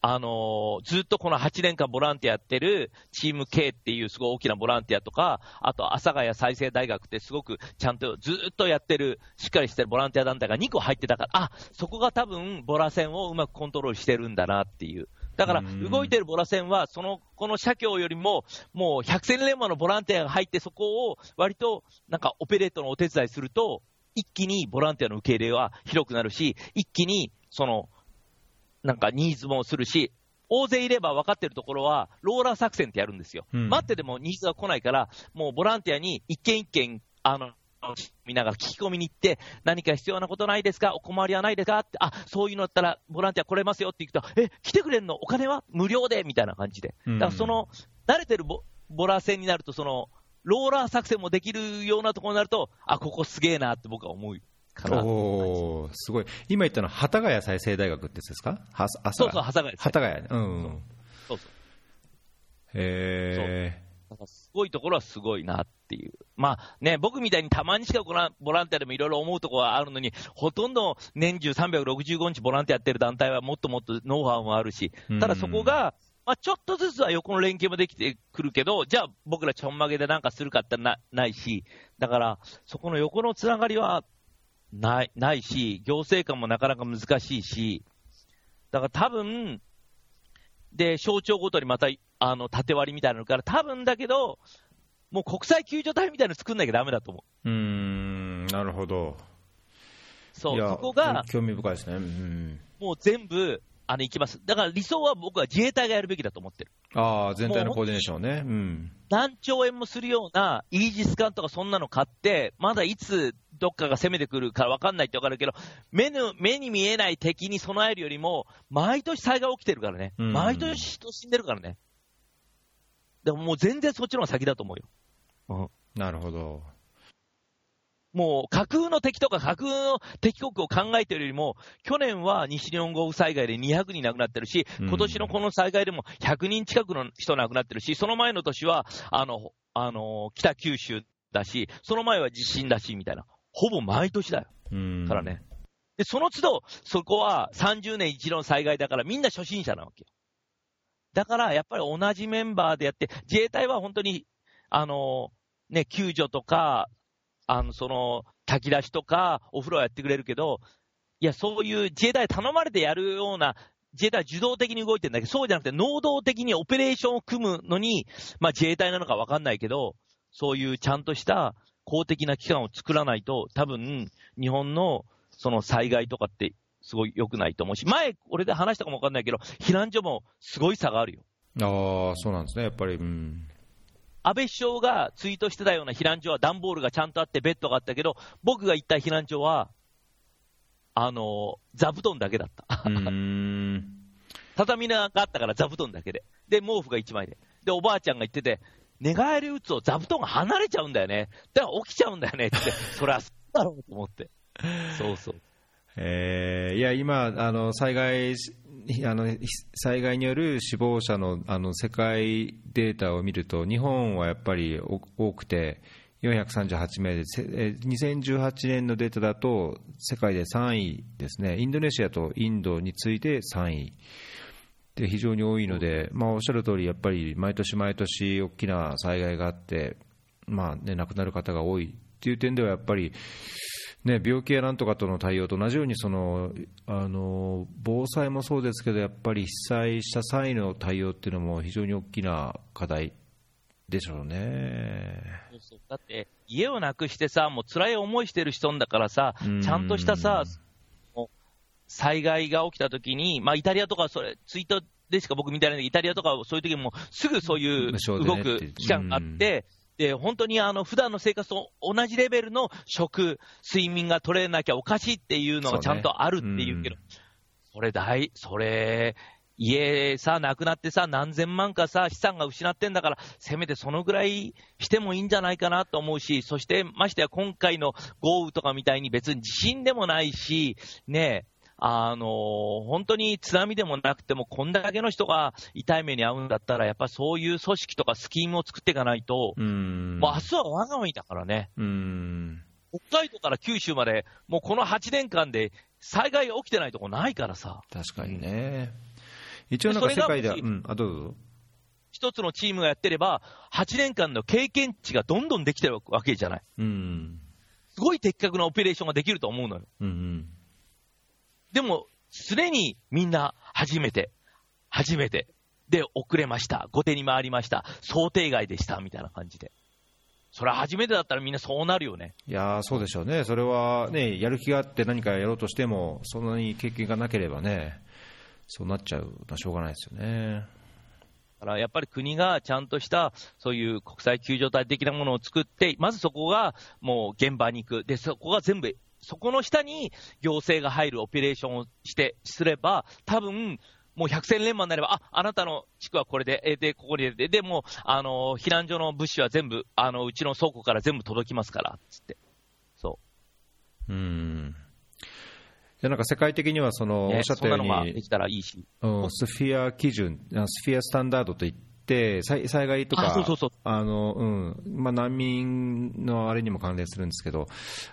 あのーずっとこの8年間ボランティアやってるチーム K っていうすごい大きなボランティアとか、あと阿佐ヶ谷再生大学ってすごくちゃんとずっとやってる、しっかりしてるボランティア団体が2個入ってたから、あ、そこが多分ボラ線をうまくコントロールしてるんだなっていう。だから動いてるボラ線は、その、この社協よりも、もう百戦錬磨のボランティアが入って、そこを割となんかオペレートのお手伝いすると、一気にボランティアの受け入れは広くなるし、一気にそのなんかニーズもするし、大勢いれば分かってるところは、ローラー作戦ってやるんですよ。うん。待っててもニーズが来ないから、もうボランティアに一件一件、あの、見ながら聞き込みに行って、何か必要なことないですか？お困りはないですか？って、あ、そういうのだったらボランティア来れますよって言うと、え、来てくれんの？お金は？無料で？みたいな感じで。だからその、慣れてるボボラ戦になると、その、ローラー作戦もできるようなところになると、あ、ここすげえなって僕は思うかな。おーすごい、今言ったのは、幡ヶ谷再生大学ってやつですか、はあそうそう、はさがです。幡ヶ谷、うん、そうそう。へなんかすごいところはすごいなっていう。まあね、僕みたいにたまにしかボランボランティアでもいろいろ思うところはあるのに、ほとんど年中365日ボランティアやってる団体はもっともっとノウハウもあるし、ただそこが、まあ、ちょっとずつは横の連携もできてくるけど、じゃあ僕らちょんまげでなんかするかってなないし、だからそこの横のつながりはないないし、行政官もなかなか難しいし、だから多分、で、省庁ごとにまた、あの、縦割りみたいなのから、多分だけど、もう国際救助隊みたいなの作んなきゃダメだと思う。ーうーん、なるほど、そう、そこが、興味深いですね、うん、もう全部、あの、行きます。だから理想は僕は自衛隊がやるべきだと思ってる。ああ、全体のコーディネーションね、うん、何兆円もするようなイージス艦とかそんなの買って、まだいつどっかが攻めてくるか分かんないって分かるけど、目の目に見えない敵に備えるよりも、毎年災害起きてるからね、うん。毎年人死んでるからね。でももう全然そっちの方が先だと思うよ。うん。なるほど、もう架空の敵とか架空の敵国を考えてるよりも、去年は西日本豪雨災害で200人亡くなってるし、うん今年のこの災害でも100人近くの人亡くなってるし、その前の年は、あの、あの、北九州だし、その前は地震だし、みたいな。ほぼ毎年だよ。うん、からね。で、その都度、そこは30年一度の災害だから、みんな初心者なわけよ。だから、やっぱり同じメンバーでやって、自衛隊は本当に、あの、ね、救助とか、あの、その、炊き出しとか、お風呂やってくれるけど、いや、そういう自衛隊頼まれてやるような、自衛隊は受動的に動いてるんだけど、そうじゃなくて、能動的にオペレーションを組むのに、まあ自衛隊なのかわかんないけど、そういうちゃんとした公的な機関を作らないと、多分、日本のその災害とかってすごい良くないと思うし、前、俺で話したかもわかんないけど、避難所もすごい差があるよ。ああ、そうなんですね、やっぱり、うん、安倍首相がツイートしてたような避難所は段ボールがちゃんとあってベッドがあったけど、僕が行った避難所は、あの、座布団だけだった。畳があったから座布団だけで。で、毛布が1枚で。で、おばあちゃんが言ってて、寝返り打つと座布団が離れちゃうんだよね。だから起きちゃうんだよねって。そりゃそうだろうと思って。そうそう。えーいや、今、あの災害あの災害による死亡者のあの世界データを見ると、日本はやっぱり多くて、438名で、2018年のデータだと、世界で3位ですね、インドネシアとインドに次いで3位。で非常に多いので、まあ、おっしゃる通り、やっぱり毎年毎年大きな災害があって、まあね、亡くなる方が多いっていう点では、やっぱり、ね、病気やなんとかとの対応と同じようにそのあの、防災もそうですけど、やっぱり被災した際の対応っていうのも非常に大きな課題でしょうね。そうそう。だって、家をなくしてさ、もう辛い思いしてる人だからさ、うん。ちゃんとしたさ、災害が起きたときに、まあ、イタリアとか、それ、ツイートでしか僕見てないんだけど、イタリアとか、そういう時も、すぐそういう動く期間があって、で、本当にあの、普段の生活と同じレベルの食、睡眠が取れなきゃおかしいっていうのがちゃんとあるっていうけど、それ大、それ、家さ、なくなってさ、何千万かさ、資産が失ってんだから、せめてそのぐらいしてもいいんじゃないかなと思うし、そしてましてや今回の豪雨とかみたいに別に地震でもないし、ねえ、あの本当に津波でもなくても、こんだけの人が痛い目に遭うんだったら、やっぱりそういう組織とかスキームを作っていかないと、うん。もう明日は我が身だからね、うん。北海道から九州まで、もうこの8年間で災害起きてないとこないからさ、確かにね。一応なんか世界では、うん、あ、どうぞ。一つのチームがやってれば、8年間の経験値がどんどんできてるわけじゃない。うん。すごい的確なオペレーションができると思うのよ。うんうん。でも、常にみんな初めて、初めて、で、遅れました、後手に回りました、想定外でした、みたいな感じで。それは初めてだったらみんなそうなるよね。いやーそうでしょうね、それはね、やる気があって何かやろうとしても、そんなに経験がなければね、そうなっちゃうのはしょうがないですよね。だからやっぱり国がちゃんとしたそういう国際救助隊的なものを作って、まずそこがもう現場に行く、でそこが全部、そこの下に行政が入るオペレーションをしてすれば、多分もう百戦錬磨になれば、ああなたの地区はこれで、えで、ここで、で、でもうあの避難所の物資は全部、あのうちの倉庫から全部届きますからつって、そう。ん。いやなんか世界的にはその、う、ねおっしゃったようにのができたらいいし、うんスフィア基準、あスフィアスタンダードといって、災災害とか、難民のあれにも関連するんですけど、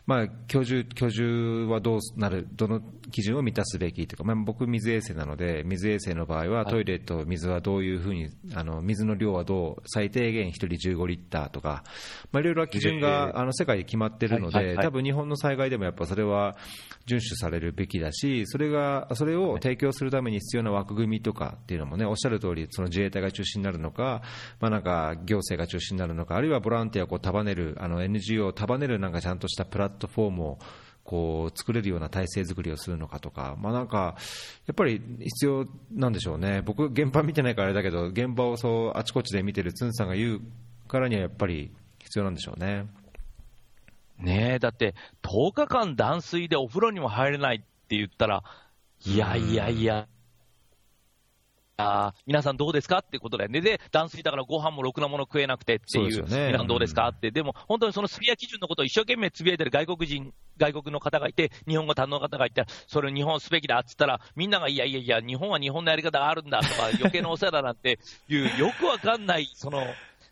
まあ、居住居住はどうなる、どの基準を満たすべきというか、まあ、僕、水衛生なので、水衛生の場合は、い。トイレと水はどういうふうに、あの水の量はどう、最低限1人15リッターとか、まあ、いろいろ基準が、えー。あの世界で決まってるので、はいはいはい。多分日本の災害でもやっぱそれは遵守されるべきだし、それがそれを提供するために必要な枠組みとかっていうのもね、おっしゃる通り、その自衛隊が中心になるのか、まあ、なんか行政が中心になるのか、あるいはボランティアをこう束ねる、NGO を束ねるなんかちゃんとしたプラットフォームをこう作れるような体制作りをするのかとか、まあ、なんかやっぱり必要なんでしょうね、僕、現場見てないからあれだけど、現場をそうあちこちで見てるツンさんが言うからにはやっぱり必要なんでしょうね。ねえ、だって10日間断水でお風呂にも入れないって言ったら、いやいやいや、あー皆さんどうですかってことだよね。で、断水だからご飯もろくなもの食えなくてっていう、そうね。皆さんどうですかって、でも本当にそのスピア基準のことを一生懸命つぶやいてる外国人、外国の方がいて、日本語堪能の方がいて、それを日本すべきだって言ったら、みんながいやいやいや、日本は日本のやり方があるんだとか、余計なお世話だなんていう、よくわかんない、その、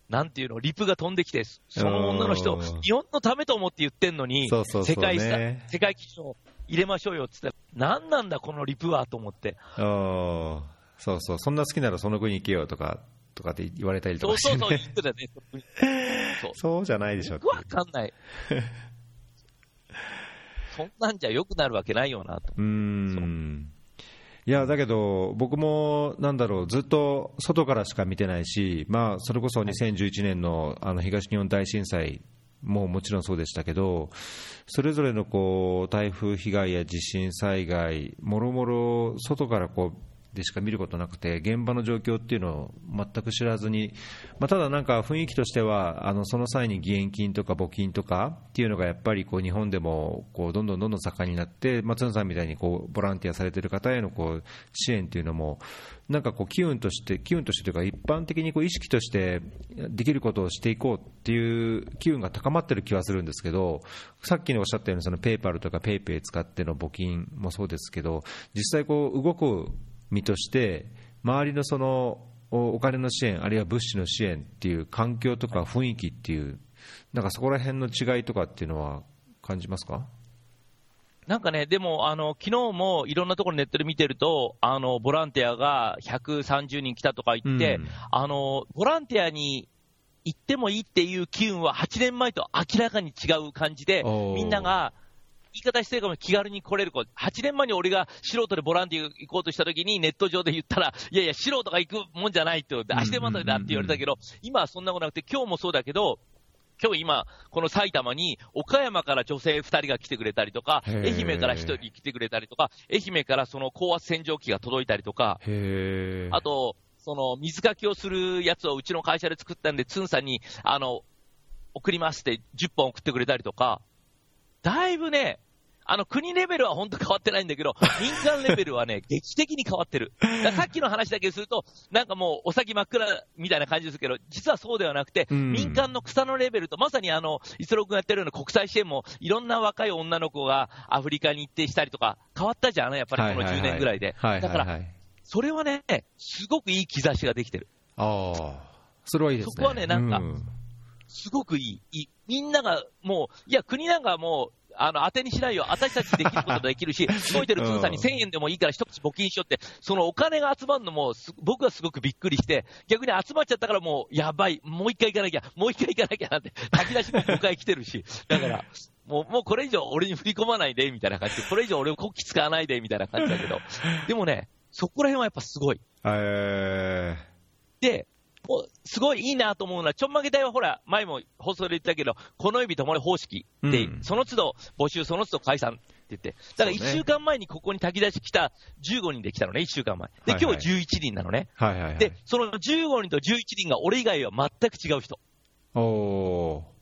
なんていうの、リプが飛んできて、その女の人うん、日本のためと思って言ってんのに、そうそうそう世界さね世界基準を入れましょうよって言ったら、何なんだ、このリプはと思って。そうそう、そんな好きならその国行けよとかとかって言われたりとかして、そうそうそう、ね、言ってたよね。そう そうじゃないでしょよくわかんない。そんなんじゃ良くなるわけないよなと。うーんいやだけど、僕もなんだろう、ずっと外からしか見てないし、まあ、それこそ2011年のあの東日本大震災ももちろんそうでしたけど、それぞれのこう台風被害や地震災害、もろもろ外からこうでしか見ることなくて、現場の状況っていうのを全く知らずに、まあ、ただなんか雰囲気としては、あのその際に義援金とか募金とかっていうのがやっぱりこう日本でもこうどんどんどんどん盛んになって、松野さんみたいにこうボランティアされている方へのこう支援っていうのも、なんかこう機運として、機運としてというか、一般的にこう意識としてできることをしていこうっていう機運が高まってる気はするんですけど、さっきのおっしゃったように、そのペイパルとかペイペイ使っての募金もそうですけど、実際こう動く身として、周りのそのお金の支援、あるいは物資の支援っていう環境とか雰囲気っていう、なんかそこら辺の違いとかっていうのは感じますか？なんかね、でも、あの、昨日もいろんなところネットで見てると、あの、ボランティアが130人来たとか言って、うん。あの、ボランティアに行ってもいいっていう機運は8年前と明らかに違う感じでみんなが、言い方してるかも気軽に来れる子、8年前に俺が素人でボランティア行こうとした時にネット上で言ったら、いやいや、素人が行くもんじゃないって、足手まといだって言われたけど、今はそんなことなくて、今日もそうだけど、今日今、この埼玉に岡山から女性2人が来てくれたりとか、愛媛から1人来てくれたりとか、愛媛からその高圧洗浄機が届いたりとか、へあと、その水かきをするやつをうちの会社で作ったんで、ツンさんにあの送りますって10本送ってくれたりとか、だいぶね、あの国レベルは本当変わってないんだけど、民間レベルはね、劇的に変わってる。さっきの話だけすると、なんかもうお先真っ暗みたいな感じですけど、実はそうではなくて、うん、民間の草のレベルと、まさにあの、イス君がやってるような国際支援も、いろんな若い女の子がアフリカに行ってしたりとか、変わったじゃん、やっぱりこの10年ぐらいで。だから、それはね、すごくいい兆しができてる。ああ、それはいいですね。そこはね、なんか、すごくいい。いいみんながもう、いや、国なんかもう、あの、当てにしないよ。私たちできることできるし、動いてる通さんに1000円でもいいから一口募金しようって、そのお金が集まるのも、僕はすごくびっくりして、逆に集まっちゃったからもう、やばい、もう一回行かなきゃ、もう一回行かなきゃなんて、炊き出しも5回来てるし、だから、もう、もうこれ以上俺に振り込まないで、みたいな感じ。で、これ以上俺を国旗使わないで、みたいな感じだけど、でもね、そこら辺はやっぱすごい。えー、で、すごいいいなと思うのは、ちょんまげ隊はほら、前も放送で言ったけど、この指ともに方式で、うん、その都度募集、その都度解散って言って、だから1週間前にここに炊き出し来た15人で来たのね、1週間前。で、今日11人なのね。はいはいはい、で、その15人と11人が俺以外は全く違う人。おー。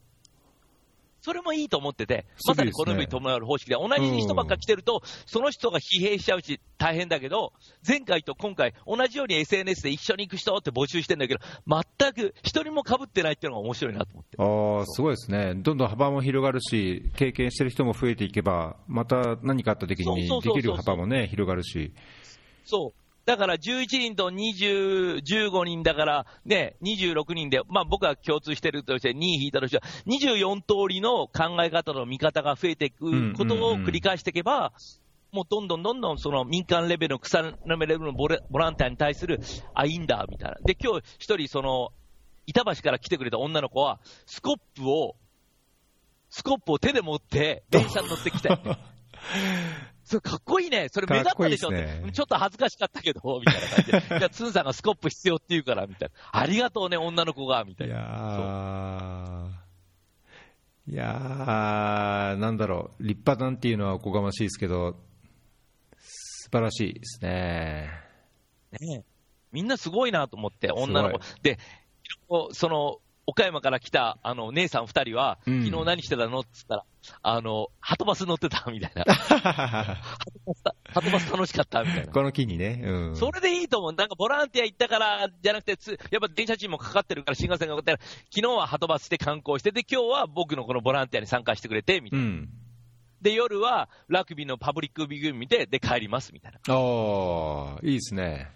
それもいいと思ってて、まさにこの部に伴う方式で、同じ人ばっか来てると、その人が疲弊しちゃうし、大変だけど、前回と今回、同じように SNS で一緒に行く人って募集してんだけど、全く一人もかぶってないっていうのが面白いなと思って。あすごいですね、どんどん幅も広がるし、経験してる人も増えていけば、また何かあった時にできる幅もね、広がるし。そうだから11人と20、15人だからね、26人で、まあ僕は共通してるとして2位引いたとしては、24通りの考え方の見方が増えていくことを繰り返していけば、もうどんどんどんどんその民間レベルの草のレベルのボランティアに対する、あ、いいんだ、みたいな。で、今日一人その、板橋から来てくれた女の子は、スコップを、スコップを手で持って電車に乗ってきた それかっこいいね。それ目立ったでしょ、ね、ちょっと恥ずかしかったけど、みたいな感じで。じゃあ、ツンさんがスコップ必要って言うから、みたいな。ありがとうね、女の子が、みたいな。いやいやー、なんだろう。立派なんていうのはおこがましいですけど、素晴らしいですね。ねみんなすごいなと思って、女の子。で、その、岡山から来た、あの、姉さん二人は、うん、昨日何してたの？って言ったら、あの、ハトバス乗ってたみたいな。ハトバス楽しかったみたいな。この木にね。うん。それでいいと思う。なんかボランティア行ったからじゃなくて、つやっぱ電車賃もかかってるから、新幹線がかかってる昨日はハトバスで観光して、で、今日は僕のこのボランティアに参加してくれて、みたいな。うん、で、夜はラグビーのパブリックビュー見て、で、帰ります、みたいな。ああ、いいですね。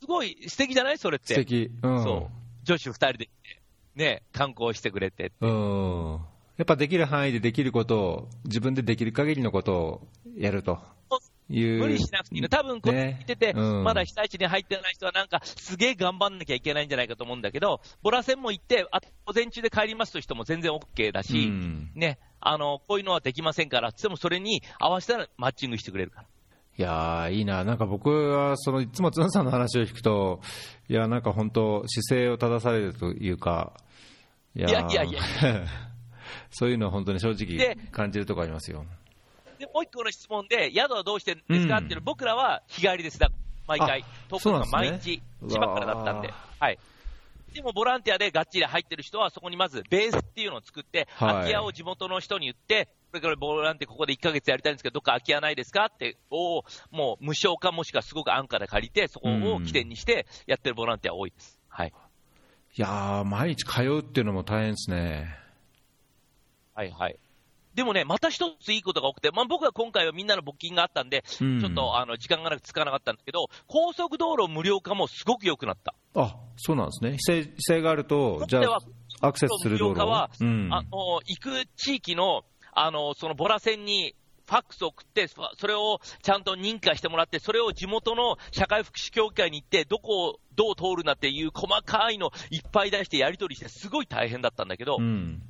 すごい素敵じゃない？それって。素敵。うん。そう。女子二人でね、観光してくれてうん。やっぱできる範囲でできることを、自分でできる限りのことをやると。無理しなくていいの。多分これ見てて、ねうん、まだ被災地に入ってない人はなんか、すげえ頑張んなきゃいけないんじゃないかと思うんだけど、ボラ線も行って、あ午前中で帰りますという人も全然 OK だし、うん、ね、あの、こういうのはできませんから、でもそれに合わせたらマッチングしてくれるから。いやー、いいな、なんか僕はそのいつも津野さんの話を聞くと、いや、なんか本当、姿勢を正されるというか、いやいやいや そういうのは本当に正直感じるところありますよ。でもう一個の質問で、宿はどうしてるんですか？っていうの、僕らは日帰りです、だ毎回、東京が毎日、千葉からだったんで。はい。でもボランティアでがっちり入ってる人は、そこにまずベースっていうのを作って、はい、空き家を地元の人に言って、これからボランティアここで1ヶ月やりたいんですけど、どっか空き家ないですかって、をもう無償化もしくはすごく安価で借りて、そこを起点にしてやってるボランティア多いです。はい。いやー、毎日通うっていうのも大変ですね。はいはい。でもね、また一ついいことが多くて、まあ、僕は今回はみんなの募金があったんで、うん、ちょっとあの時間がなくつかなかったんだけど、高速道路無料化もすごく良くなった。あそうなんですね。被災被災があると、じゃあ、アクセスする道路は、うん、あの行く地域のあのそのボラ線にファックスを送って、それをちゃんと認可してもらって、それを地元の社会福祉協会に行って、どこをどう通るなっていう細かいのいっぱい出してやり取りして、すごい大変だったんだけど、うん、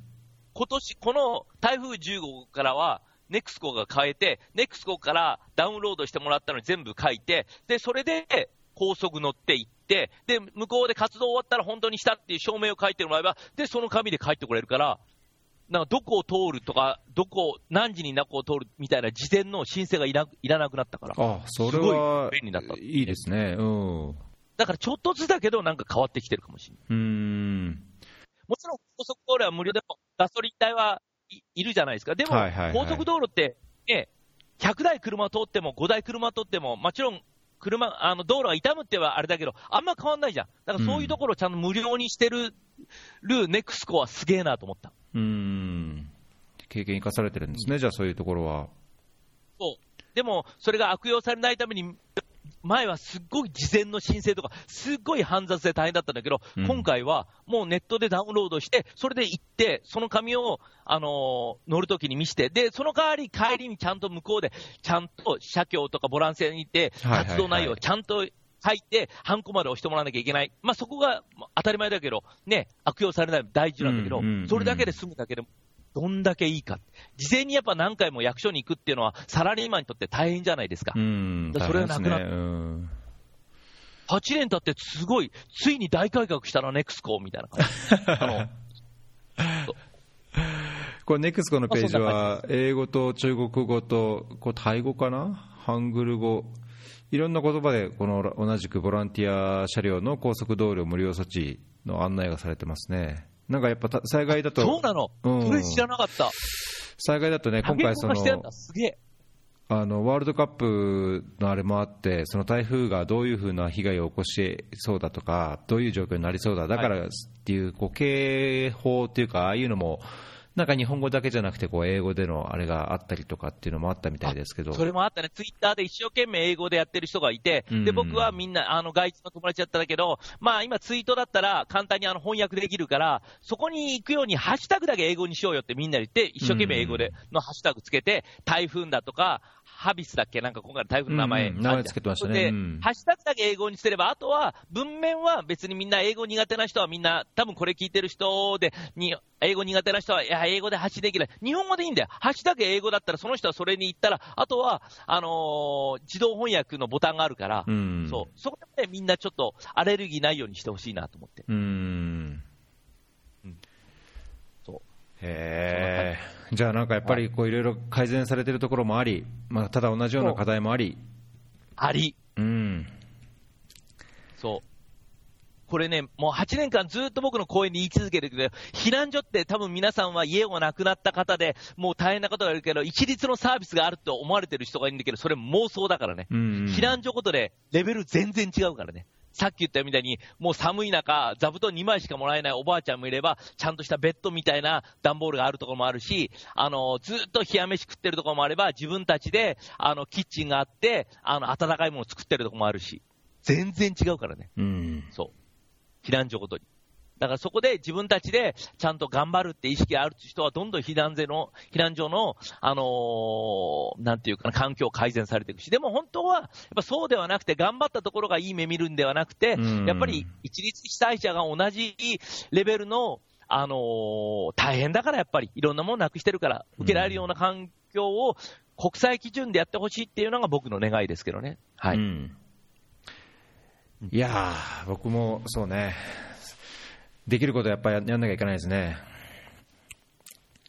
今年この台風10号からは、ネクスコが変えて、ネクスコからダウンロードしてもらったのに全部書いて、で、それで高速乗って行って、で、向こうで活動終わったら本当にしたっていう証明を書いてもらえば、で、その紙で帰ってくれるから、なんかどこを通るとか、どこ、何時に中を通るみたいな事前の申請がいらいらなくなったから、あそれは便利だったいいですね、うん、だからちょっとずつだけど、なんか変わってきてるかもしれない。うんもちろん高速道路は無料でも、ガソリン代はいいるじゃないですか。でも、はいはいはい高速道路って、ね、100台車通っても、5台車通っても、もちろん、車、あの、道路が傷むってはあれだけど、あんま変わんないじゃん。だからそういうところをちゃんと無料にしてる、るネクスコはすげえなと思った。うん。経験生かされてるんですね、じゃあそういうところは。そう。でも、それが悪用されないために、前はすっごい事前の申請とか、すっごい煩雑で大変だったんだけど、うん今回はもうネットでダウンロードして、それで行って、その紙を、あのー乗るときに見せて、で、その代わり帰りにちゃんと向こうで、ちゃんと社協とかボランティアに行って、はいはいはい活動内容をちゃんと書いて、ハンコまで押してもらわなきゃいけない。まあ、そこがまあ当たり前だけど、ね、悪用されないの大事なんだけど、うんうんうんそれだけで済むだけでも、どんだけいいか。事前にやっぱ何回も役所に行くっていうのは、サラリーマンにとって大変じゃないですか。うん。それがなくなっ大変ですねうん8年経ってすごい、ついに大改革したな、ネクスコみたいな感じ。これ、ネクスコのページは、英語と中国語と、こうタイ語かな、ハングル語、いろんな言葉で、この同じくボランティア車両の高速道路無料措置の案内がされてますね。なんかやっぱた災害だと、そうなの、うんそれ知らなかった。災害だとね、今回その。あのワールドカップのあれもあって、その台風がどういうふうな被害を起こしそうだとか、どういう状況になりそうだ、だからっていう、こう警報っていうか、ああいうのも、なんか日本語だけじゃなくて、こう英語でのあれがあったりとかっていうのもあったみたいですけど、それもあったね、ツイッターで一生懸命英語でやってる人がいて、うん。で僕はみんな、あの外地の友達だったんだけど、まあ今、ツイートだったら簡単にあの翻訳できるから、そこに行くようにハッシュタグだけ英語にしようよってみんなで言って、一生懸命英語でのハッシュタグつけて、台風だとか、ハビスだっけ、なんか今回の台風の名前、うんうん名前つけてましたねで、うんハッシュタグだけ英語にすれば、あとは文面は別にみんな英語苦手な人はみんな、多分これ聞いてる人で、に英語苦手な人は、いや、英語で発信できない。日本語でいいんだよ。ハッシュタグ英語だったら、その人はそれに行ったら、あとは、あのー自動翻訳のボタンがあるから、うんそう。そこでみんなちょっとアレルギーないようにしてほしいなと思って。うんえ、じゃあなんかやっぱりこういろいろ改善されてるところもあり、まあ、ただ同じような課題もあり、あり。うん、そう。これね、もう8年間ずっと僕の講演に言い続けてるけど、避難所って多分皆さんは家を亡くなった方で、もう大変なことがあるけど、一律のサービスがあると思われてる人がいるんだけど、それ妄想だからね。うん避難所ごとでレベル全然違うからね。さっき言ったみたいに、もう寒い中、座布団2枚しかもらえないおばあちゃんもいれば、ちゃんとしたベッドみたいな段ボールがあるところもあるし、あの、ずっと冷や飯食ってるところもあれば、自分たちで、あの、キッチンがあって、あの、温かいものを作ってるところもあるし、全然違うからね。うんそう。避難所ごとに。だからそこで自分たちでちゃんと頑張るって意識がある人はどんどん避難所の、避難所の、あのーなんていうかな、環境を改善されていくし、でも本当は、やっぱそうではなくて、頑張ったところがいい目見るんではなくてうん、やっぱり一律被災者が同じレベルの、あのー大変だからやっぱり、いろんなものなくしてるから、受けられるような環境を国際基準でやってほしいっていうのが僕の願いですけどね。はい。うんいやー、僕もそうね、できることやっぱりやんなきゃいけないですね。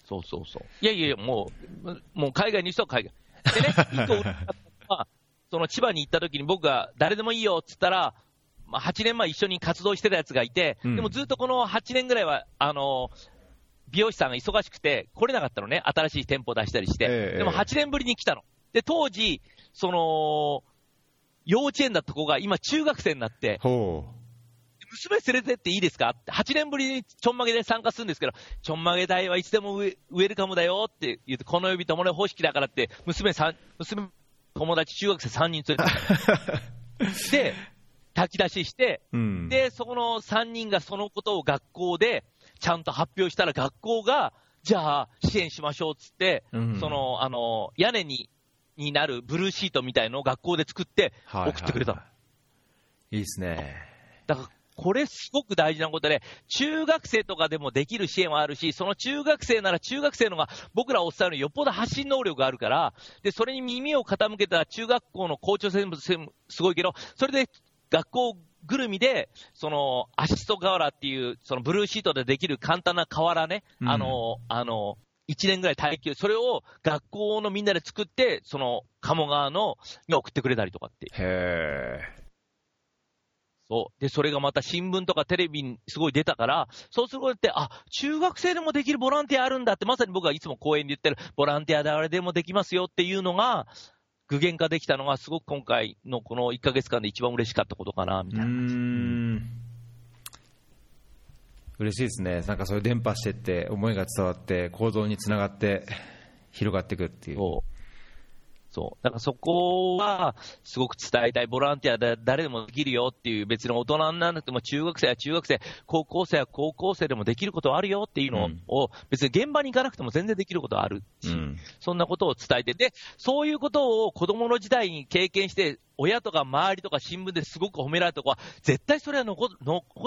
そうそうそう。いやいやいや、もう、もう海外に人は海外。でね、一個その千葉に行った時に僕が誰でもいいよって言ったら、まあ、8年前一緒に活動してたやつがいて、うんでもずっとこの8年ぐらいは、あの、美容師さんが忙しくて来れなかったのね、新しい店舗出したりして。ええでも8年ぶりに来たの。で、当時、その、幼稚園だった子が今中学生になって、ほ娘連れてっていいですか？って、8年ぶりにちょんまげで参加するんですけど、ちょんまげ代はいつでもウェルカムだよって言って、この指友達方式だからって、娘さん、娘、友達中学生3人連れて。で、炊き出しして、う。うん、で、そこの3人がそのことを学校でちゃんと発表したら学校が、じゃあ支援しましょうっつって、うんその、あの、屋根に、になるブルーシートみたいのを学校で作ってはい送ってくれたの。いいですね。だから、これすごく大事なことで、中学生とかでもできる支援はあるし、その中学生なら中学生のが僕らおっしゃるよよっぽど発信能力があるから、で、それに耳を傾けた中学校の校長先生もすごいけど、それで学校ぐるみで、その、アシスト瓦っていう、そのブルーシートでできる簡単な瓦ね、うんあの、あの、1年ぐらい耐久、それを学校のみんなで作って、その、鴨川の、に送ってくれたりとかって。へえ。そう。で、それがまた新聞とかテレビにすごい出たから、そうすることって、あ、中学生でもできるボランティアあるんだって、まさに僕がいつも講演で言ってる、ボランティア誰でもできますよっていうのが、具現化できたのが、すごく今回のこの1ヶ月間で一番嬉しかったことかな、みたいな。ん嬉しいですね、なんかそれ伝播してって、思いが伝わって、行動につながって、広がっていくっていう。そう。そう。だからそこは、すごく伝えたい。ボランティアで誰でもできるよっていう、別に大人にならなくても中学生は中学生、高校生は高校生でもできることはあるよっていうのを、別に現場に行かなくても全然できることはあるし、うんそんなことを伝えて、で、そういうことを子供の時代に経験して、親とか周りとか新聞ですごく褒められたとこは、絶対それは残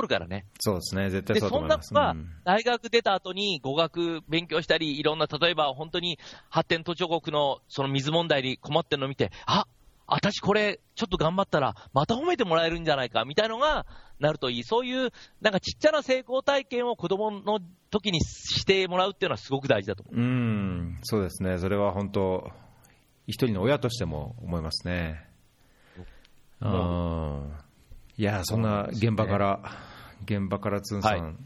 るからね。そうですね、絶対で、そうだと思います。そんな子がうん大学出た後に語学勉強したり、いろんな、例えば本当に発展途上国のその水問題に困ってるのを見て、あ私これ、ちょっと頑張ったら、また褒めてもらえるんじゃないか、みたいのがなるといい。そういう、なんかちっちゃな成功体験を子供の時にしてもらうっていうのはすごく大事だと思う。うん、そうですね、それは本当、一人の親としても思いますね。うん。いや、そんな現場から、現場からつんさん、はい。も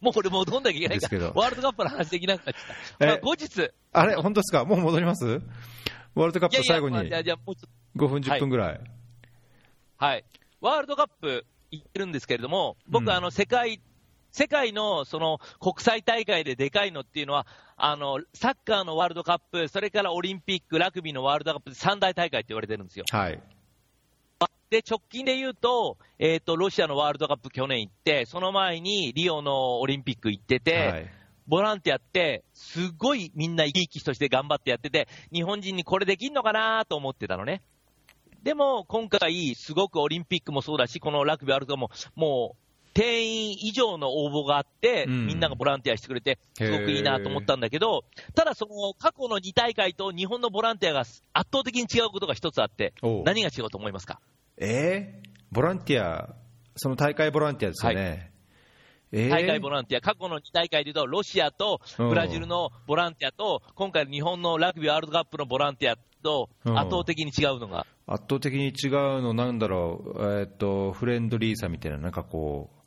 う、もう俺もうどんだけいけないかですけど。ワールドカップの話できなくなった。まあ、え後日、あれ、本当ですか、もう戻ります？ワールドカッいやいや、プ最後に。まあじゃあじゃあもうちょっと。5分、10分ぐらい。はい。ワールドカップ行ってるんですけれども、僕、うん。あの、世界、世界のその国際大会ででかいのっていうのは、あの、サッカーのワールドカップ、それからオリンピック、ラグビーのワールドカップ、三大大会って言われてるんですよ。はい。で、直近で言うと、えっ、と、ロシアのワールドカップ去年行って、その前にリオのオリンピック行ってて、はい。ボランティアって、すごいみんな生き生きとして頑張ってやってて、日本人にこれできんのかなと思ってたのね。でも、今回、すごくオリンピックもそうだし、このラグビーワールドカップも、もう、定員以上の応募があって、うん。みんながボランティアしてくれて、すごくいいなと思ったんだけど、ただその過去の2大会と日本のボランティアが圧倒的に違うことが一つあって何が違うと思いますか？えー、ボランティア、その大会ボランティアですよね。えー？大会ボランティア、過去の2大会でいうと、ロシアとブラジルのボランティアと、今回の日本のラグビーワールドカップのボランティアと、うん。圧倒的に違うのが、圧倒的に違うの、なんだろう、えーっと、フレンドリーさみたいな、なんかこう、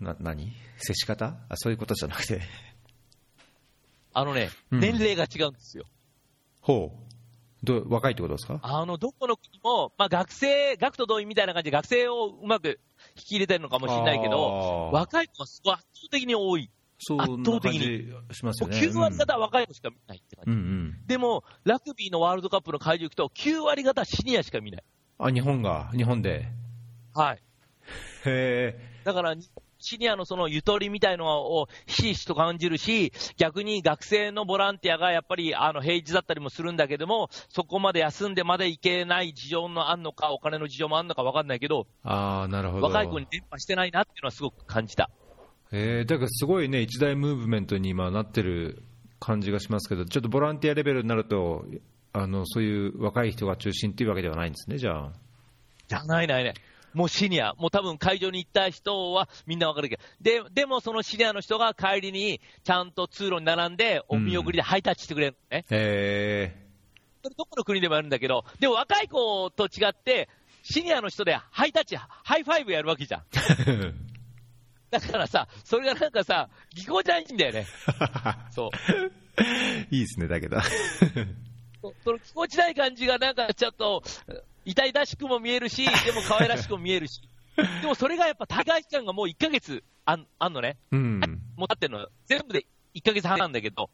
な、何？接し方？あ、そういうことじゃなくて。あのね、うん年齢が違うんですよ。ほう。どう若いってことですか？あの、どこの国も、まあ学生、学徒動員みたいな感じで学生をうまく引き入れてるのかもしれないけど、あー若い子がすごい圧倒的に多い。そ圧んな感倒的にじしますよね。9割方は若い子しか見ないって感じ。うんうん。でも、ラグビーのワールドカップの会場行くと、9割方シニアしか見ない。あ、日本が、日本で。はい。へだから、シニアのそのゆとりみたいのをひしひしと感じるし、逆に学生のボランティアがやっぱりあの平日だったりもするんだけども、そこまで休んでまで行けない事情のあんのか、お金の事情もあんのか分かんないけど、ああ、なるほど。若い子に伝播してないなっていうのはすごく感じた。えー、だからすごいね、一大ムーブメントに今なってる感じがしますけど、ちょっとボランティアレベルになると、あのそういう若い人が中心っていうわけではないんですね、じゃあ。じゃないないね。もうシニア、もう多分会場に行った人はみんなわかるけど、で、でもそのシニアの人が帰りにちゃんと通路に並んで、お見送りでハイタッチしてくれるのね。へそれどこの国でもやるんだけど、でも若い子と違って、シニアの人でハイタッチ、 high five やるわけじゃん。ー だからさ、それがなんかさ、ぎこちないんだよね。そう。いいですね、だけど。そそのぎこちない感じがなんかちょっと、痛々しくも見えるし、でも可愛らしくも見えるし。でもそれがやっぱ大会期間がもう1ヶ月あんあんのね。うん。もう経ってるの。全部で1ヶ月半なんだけど、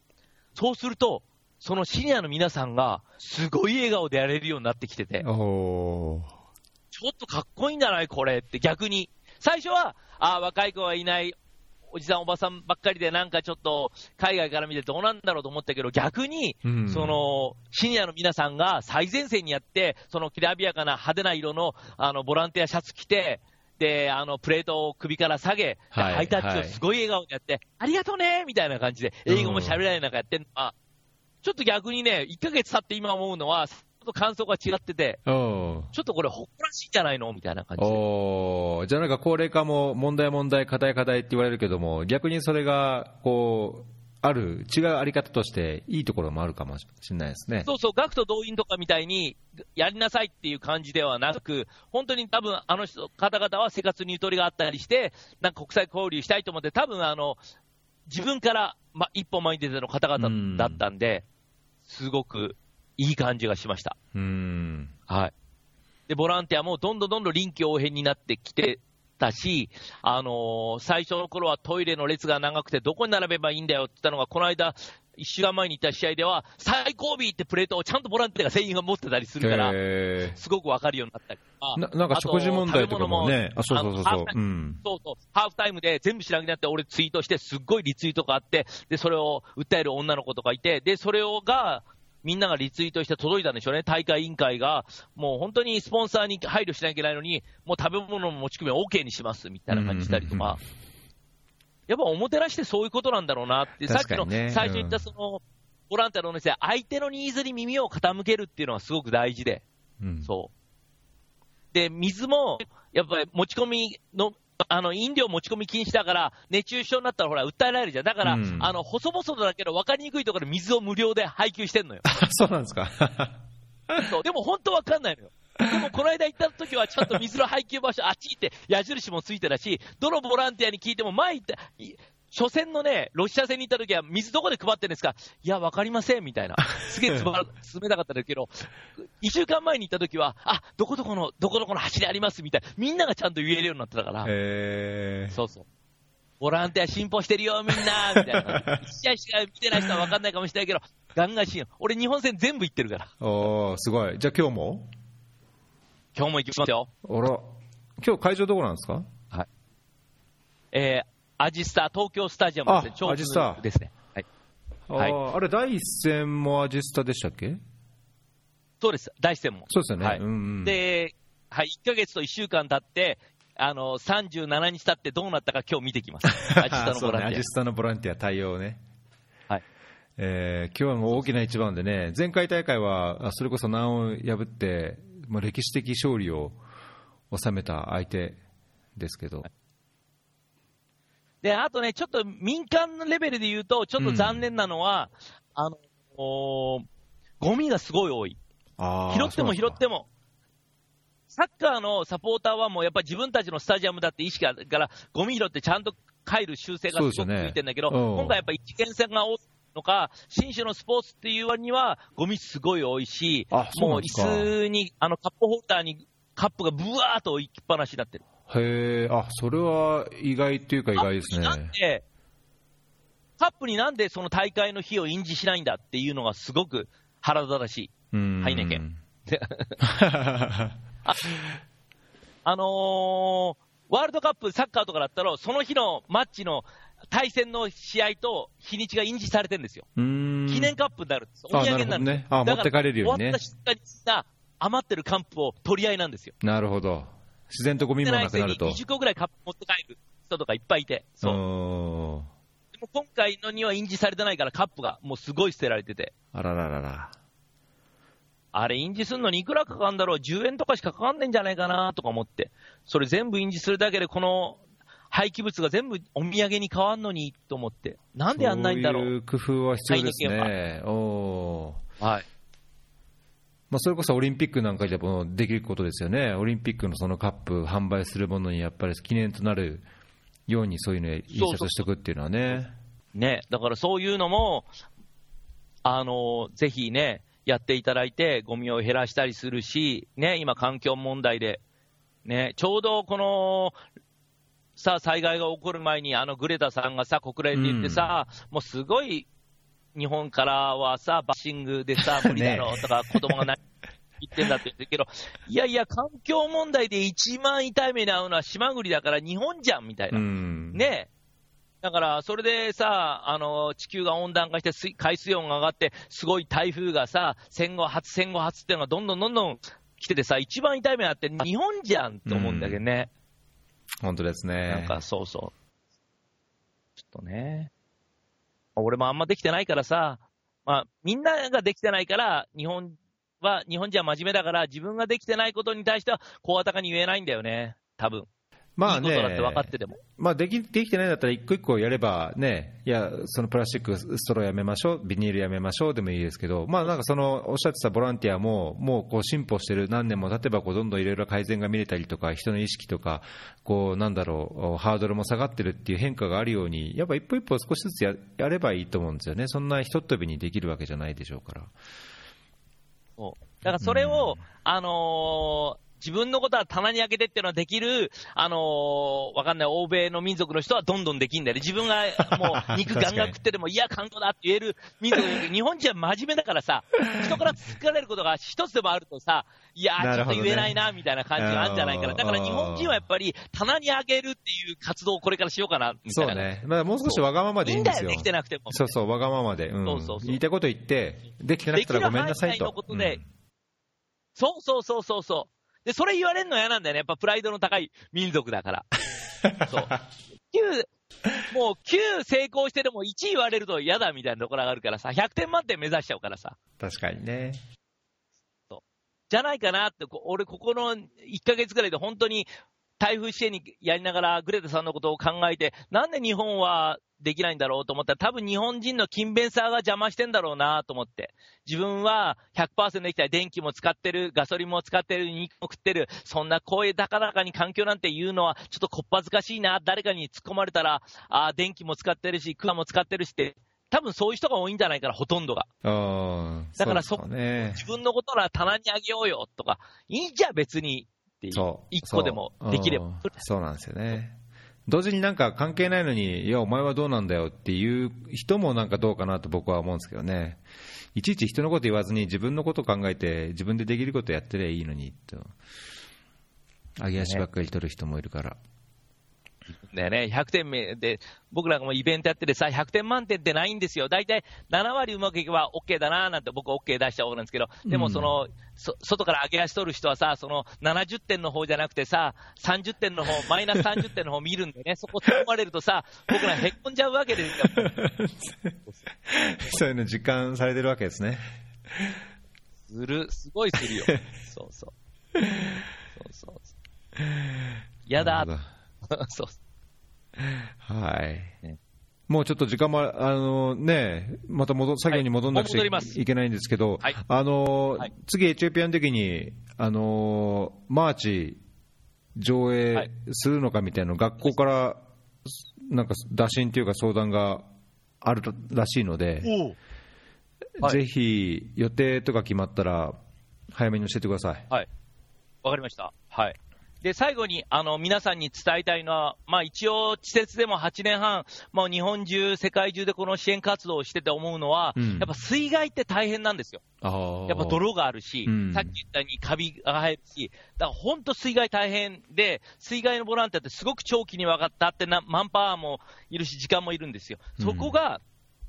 そうすると、そのシニアの皆さんが、すごい笑顔でやれるようになってきてて、ちょっとかっこいいんじゃないこれって逆に。最初は、ああ、若い子がいない、おじさんおばさんばっかりでなんかちょっと海外から見てどうなんだろうと思ったけど、逆に、うん。その、シニアの皆さんが最前線にやって、そのきらびやかな派手な色の、あの、ボランティアシャツ着て、で、あの、プレートを首から下げ、ではいハイタッチをすごい笑顔でやって、ありがとうねみたいな感じで、英語も喋れない中やってんのは、ちょっと逆にね、1ヶ月経って今思うのは、と感想が違ってて、ちょっとこれ誇らしいんじゃないのみたいな感じじゃあなんか高齢化も問題問題、課題課題って言われるけども、逆にそれがこうある、違うあり方として、いいところもあるかもしれないですね。そうそう、学徒動員とかみたいに、やりなさいっていう感じではなく、本当に多分あの人方々は生活にゆとりがあったりして、なんか国際交流したいと思って、多分あの自分から、ま、一歩前に出ての方々だったんで、すごくいい感じがしました。うーん。はい。で、ボランティアもどんどんどんどん臨機応変になってきてたし、あのー最初の頃はトイレの列が長くてどこに並べばいいんだよって言ったのが、この間、一週間前に行った試合では、最後尾ってプレートをちゃんとボランティアが全員が持ってたりするから、へすごくわかるようになったりとか。ーななんか食事問題とかもね、あ、そうそうそうそう。うん。そうそう、ハーフタイムで全部知らなくなって、俺ツイートして、すっごいリツイートがあって、で、それを訴える女の子とかいて、で、それをが、みんながリツイートして届いたんでしょうね。大会委員会が、もう本当にスポンサーに配慮しなきゃいけないのに、もう食べ物の持ち込みは OK にします、みたいな感じしたりとうんうんうんか。やっぱおもてなしってそういうことなんだろうなって、さっきの最初に言ったその、ボランティアのお店、相手のニーズに耳を傾けるっていうのがすごく大事で。うんそう。で、水も、やっぱり持ち込みの、あの、飲料持ち込み禁止だから、熱中症になったらほら、訴えられるじゃん。だから、うんあの、細々だけど分かりにくいところで水を無料で配給してんのよ。あ そうなんですか。そう。でも本当分かんないのよ。でも、この間行った時は、ちゃんと水の配給場所、あっち行って、矢印もついてたし、どのボランティアに聞いても、前行った、い初戦のね、ロシア戦に行った時は、水どこで配ってるんですか？いや、分かりません、みたいな。すげえつまら、冷たかったんだけど、一週間前に行った時は、あ、どこどこの、どこどこの橋にあります、みたいな。みんながちゃんと言えるようになってたから。へーそうそう。ボランティア進歩してるよ、みんなみたいな。一試合しか見てない人は分かんないかもしれないけど、ガンガン進歩。俺、日本戦全部行ってるから。おー、すごい。じゃあ今日も？今日も行きますよ。あら。今日会場どこなんですか？えー、アジスタ、東京スタジアムですね。アジスタですね。はい。はいあーあれ、第一戦もアジスタでしたっけ？そうです。大戦も。そうですよね。はいうんうん、で、はい、1ヶ月と1週間経って、あの、37日経ってどうなったか今日見てきます。アジスタのボランティアジスタのボランティア対応ね。はい。えー今日はもう大きな一番でね、前回大会は、あそれこそ難を破って、まあ、歴史的勝利を収めた相手ですけど、ア。で、あとね、ちょっと民間のレベルで言うと、ちょっと残念なのは、あの、おーゴミがすごい多い。拾っても拾っても。も。サッカーのサポーターはもうやっぱり自分たちのスタジアムだって意識があるから、ゴミ拾ってちゃんと帰る習性がすごくついてるんだけど、うん今回やっぱり一元戦が多いのか、新種のスポーツっていう割には、ゴミすごい多いし、もう椅子に、あのカップホルダーにカップがブワーっと置きっぱなしになってる。へえ、あそれは意外っていうか意外ですねカッ。プになんで、カップになんでその大会の日を印字しないんだっていうのがすごく腹立たしい。うんハイネケン あのーワールドカップ、サッカーとかだったら、その日のマッチの対戦の試合と日にちが印字されてるんですよ。うん記念カップになるんです。あお土産になるんですなるほどねあだら持って帰れるよね終わった瞬間に余ってるカップを取り合いなんですよ。なるほど。自然とゴミもなくなると。20個ぐらいカップ持って帰る人とかいっぱいいて。そう。うでも今回のには印字されてないからカップがもうすごい捨てられてて。んあらららら。あれ印字するのにいくらかかるんだろう ?10 円とかしかかかんねえんじゃないかなとか思って。それ全部印字するだけでこの廃棄物が全部お土産に変わんのにと思って。なんでやんないんだろそういう工夫は必要ですね。はい。まあ、それこそオリンピックなんかでもできることですよね、オリンピックのそのカップ販売するものにやっぱり記念となるようにそういうのを印刷しておくっていうのはね、ね、だからそういうのも、あの、ぜひね、やっていただいて、ゴミを減らしたりするし、ね、今環境問題で、ね、ちょうどこの、さあ、災害が起こる前に、あのグレタさんがさ、国連で言ってさ、もうすごい、日本からはさ、バッシングでさ、無理だろうとか、子供が何言ってんだって言ってるけど、いやいや、環境問題で一番痛い目に遭うのは島国だから日本じゃんみたいな。うん、ねだから、それでさ、あの、地球が温暖化して水、海水温が上がって、すごい台風がさ、戦後初、戦後初っていうのがどんどんどんどん来ててさ、一番痛い目あって、日本じゃんと思うんだけどね。本当ですね、なんか、そうそう。ちょっとね。俺もあんまできてないからさ、まあ、みんなができてないから、日本は、日本人は真面目だから、自分ができてないことに対しては、声高に言えないんだよね。多分。まあね。だって分かってても。まあ、できできてないんだったら、一個一個やればね、いや、そのプラスチック、ストローやめましょう、ビニールやめましょうでもいいですけど、まあ、なんかそのおっしゃってたボランティアも、もうこう進歩してる、何年も経てばこうどんどんいろいろ改善が見れたりとか、人の意識とか、こうなんだろう、ハードルも下がってるっていう変化があるように、やっぱ一歩一歩少しずつややればいいと思うんですよね、そんなひとっ飛びにできるわけじゃないでしょうから。だからそれを、あのー自分のことは棚に開けてっていうのはできる、あのーわかんない、欧米の民族の人はどんどんできんだよね。自分がもう肉ガンガン食ってても、いや、観光だって言える民族、日本人は真面目だからさ、人から突かれることが一つでもあるとさ、いや、ちょっと言えないな、みたいな感じがあるんじゃないかな。だから日本人はやっぱり棚に開けるっていう活動をこれからしようかな、みたいうな。そね、まあ、もう少しわがままでいいんですよ。いいんだよできてなくてもそうそう、わがままで、うんそうそうそう言いたいこと言って、できてなかったらごめんなさいと。できる範囲内のことでそうそうそうそうそう。で、それ言われるの嫌なんだよね。やっぱプライドの高い民族だから。そう。9、もう9成功してでも1言われると嫌だみたいなところがあるからさ、100点満点目指しちゃうからさ。確かにね。じゃないかなって、こ俺ここの1ヶ月ぐらいで本当に台風支援にやりながらグレタさんのことを考えて、なんで日本はできないんだろうと思ったら、多分日本人の勤勉さが邪魔してんだろうなと思って。自分は100%できたら電気も使ってる、ガソリンも使ってる、肉も食ってる、そんな声高々に環境なんて言うのはちょっとこっぱずかしいな、誰かに突っ込まれたら、あー電気も使ってるし、車も使ってるしって、多分そういう人が多いんじゃないかな、ほとんどが。あだからそうですね。自分のことなら棚にあげようよとか、いいじゃん別にっていう。そう。一個でもできればそううんそうなんですよね。同時になんか関係ないのに、いや、お前はどうなんだよっていう人もなんかどうかなと僕は思うんですけどね。いちいち人のこと言わずに自分のことを考えて、自分でできることやってりゃいいのにと。揚げ足ばっかり取る人もいるから。だよね、100点目で、僕らがもうイベントやっててさ、100点満点ってないんですよ。大体7割うまくいけば OK だななんて僕は OK 出した方なんですけど、でもその、そ外から上げ足取る人はさ、その70点の方じゃなくてさ、30点の方、マイナス30点の方見るんでね、そこ突っ込まれるとさ、僕らへっこんじゃうわけですよ。そういうの実感されてるわけですね。する、すごいするよ。そうそう。そうそうそう。やだ そう。はいね。もうちょっと時間も、あのね、また戻作業に戻んなくちゃはいけないんですけど、はいあのはい次、エチオピアの時に、あのマーチ上は映いするのかみたいなの、学校からなんか打診というか相談があるらしいので、はいぜひ予定とか決まったら、早めに教えてください。はい。わかりました。はい。で、最後に、あの、皆さんに伝えたいのは、まあ一応、施設でも8年半、もう日本中、世界中でこの支援活動をしてて思うのは、うんやっぱ水害って大変なんですよ。あやっぱ泥があるし、うんさっき言ったようにカビが生えるし、だから本当水害大変で、水害のボランティアってすごく長期にわかったってな、マンパワーもいるし、時間もいるんですよ。そこが、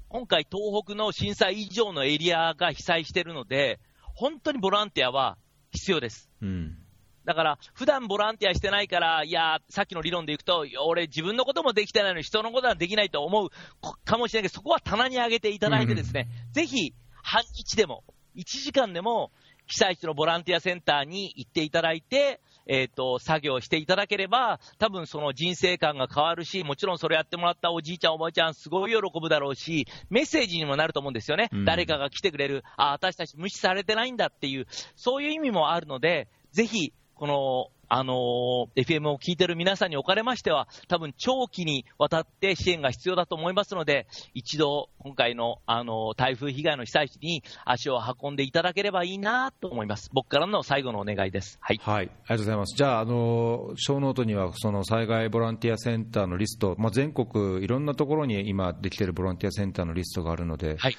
今回東北の震災以上のエリアが被災してるので、本当にボランティアは必要です。うんだから、普段ボランティアしてないから、いや、さっきの理論でいくと、俺、自分のこともできてないのに、人のことはできないと思うこかもしれないけど、そこは棚に上げていただいてですね、ぜひ、半日でも、1時間でも、被災地のボランティアセンターに行っていただいて、えっ、と、作業していただければ、多分その人生観が変わるし、もちろんそれやってもらったおじいちゃん、おばあちゃん、すごい喜ぶだろうし、メッセージにもなると思うんですよね。うん誰かが来てくれる、あ、私たち無視されてないんだっていう、そういう意味もあるので、ぜひ、この、あのー FM を聞いてる皆さんにおかれましては、多分長期にわたって支援が必要だと思いますので、一度、今回の、あのー台風被害の被災地に足を運んでいただければいいなと思います。僕からの最後のお願いです。はい。はい、ありがとうございます。じゃあ、あのショーノートにはその災害ボランティアセンターのリスト、まあ、全国いろんなところに今できているボランティアセンターのリストがあるので、はい。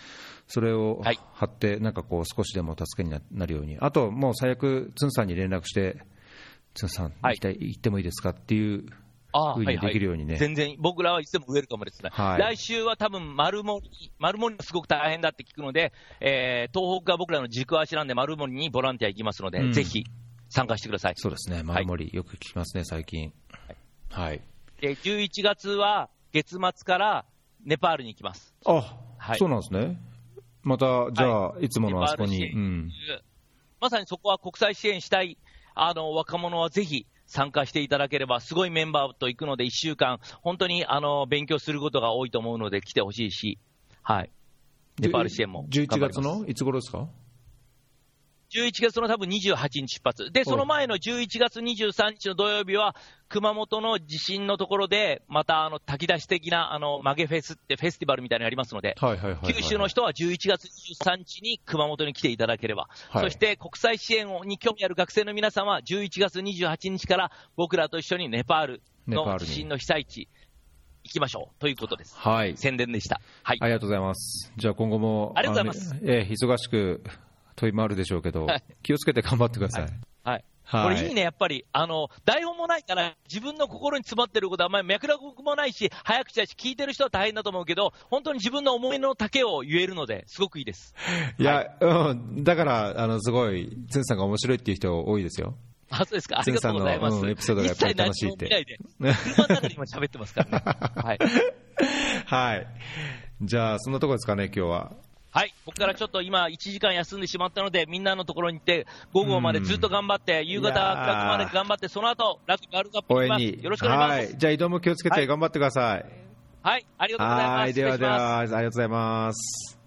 それをはい貼って、なんかこう、少しでも助けにななるように、あと、もう最悪、ツンさんに連絡して、ツンさん、はい行きたい行ってもいいですかっていうああ、ふうにできるようにね。全然、僕らはいつでもウェルカムですね。はい来週は多分、丸森、丸森がすごく大変だって聞くので、えー、東北が僕らの軸足なんで、丸森にボランティア行きますので、うんぜひ参加してください。そうですね、丸森、よく聞きますね、最近。はい。で、11月は月末からネパールに行きます。あ、はいそうなんですね。また、じゃあ、いつものあそこに。うん。まさにそこは国際支援したい、あの、若者はぜひ、参加していただければ、すごいメンバーと行くので、1週間、本当にあの勉強することが多いと思うので、来てほしいし、はい、ネパール支援も。11月の？いつ頃ですか？11月の多分28日出発。で、その前の11月23日の土曜日は、熊本の地震のところで、またあの炊き出し的なあの曲げフェスってフェスティバルみたいなのありますので、九州の人は11月23日に熊本に来ていただければ、はいそして国際支援に興味ある学生の皆さんは、11月28日から僕らと一緒にネパールの地震の被災地行きましょうということです。はい。宣伝でした。はい。ありがとうございます。じゃあ今後も、ありがとうございますえ忙しく問い回るでしょうけど、はい気をつけて頑張ってください。はい。はいこれいいね、やっぱり。あの、台本もないから、自分の心に詰まってることは、まあ、脈絡もないし、早口だし、聞いてる人は大変だと思うけど、本当に自分の思いの丈を言えるので、すごくいいです。いや、うん、だから、あの、すごい、ツンさんが面白いっていう人多いですよ。あ、そうですか。ありがとうございます。つんさんのうんエピソードがやっぱり楽しいって。車の中で今喋ってますからね。はい。はい。じゃあ、そんなところですかね、今日は。はい。ここからちょっと今、1時間休んでしまったので、みんなのところに行って、午後までずっと頑張って、夕方、暗くまで頑張って、その後、ラグビーワールドカップ。応援に。よろしくお願いします。はい。じゃあ、移動も気をつけはいて頑張ってください。はい。ありがとうございます。はい。ではでは、ありがとうございます。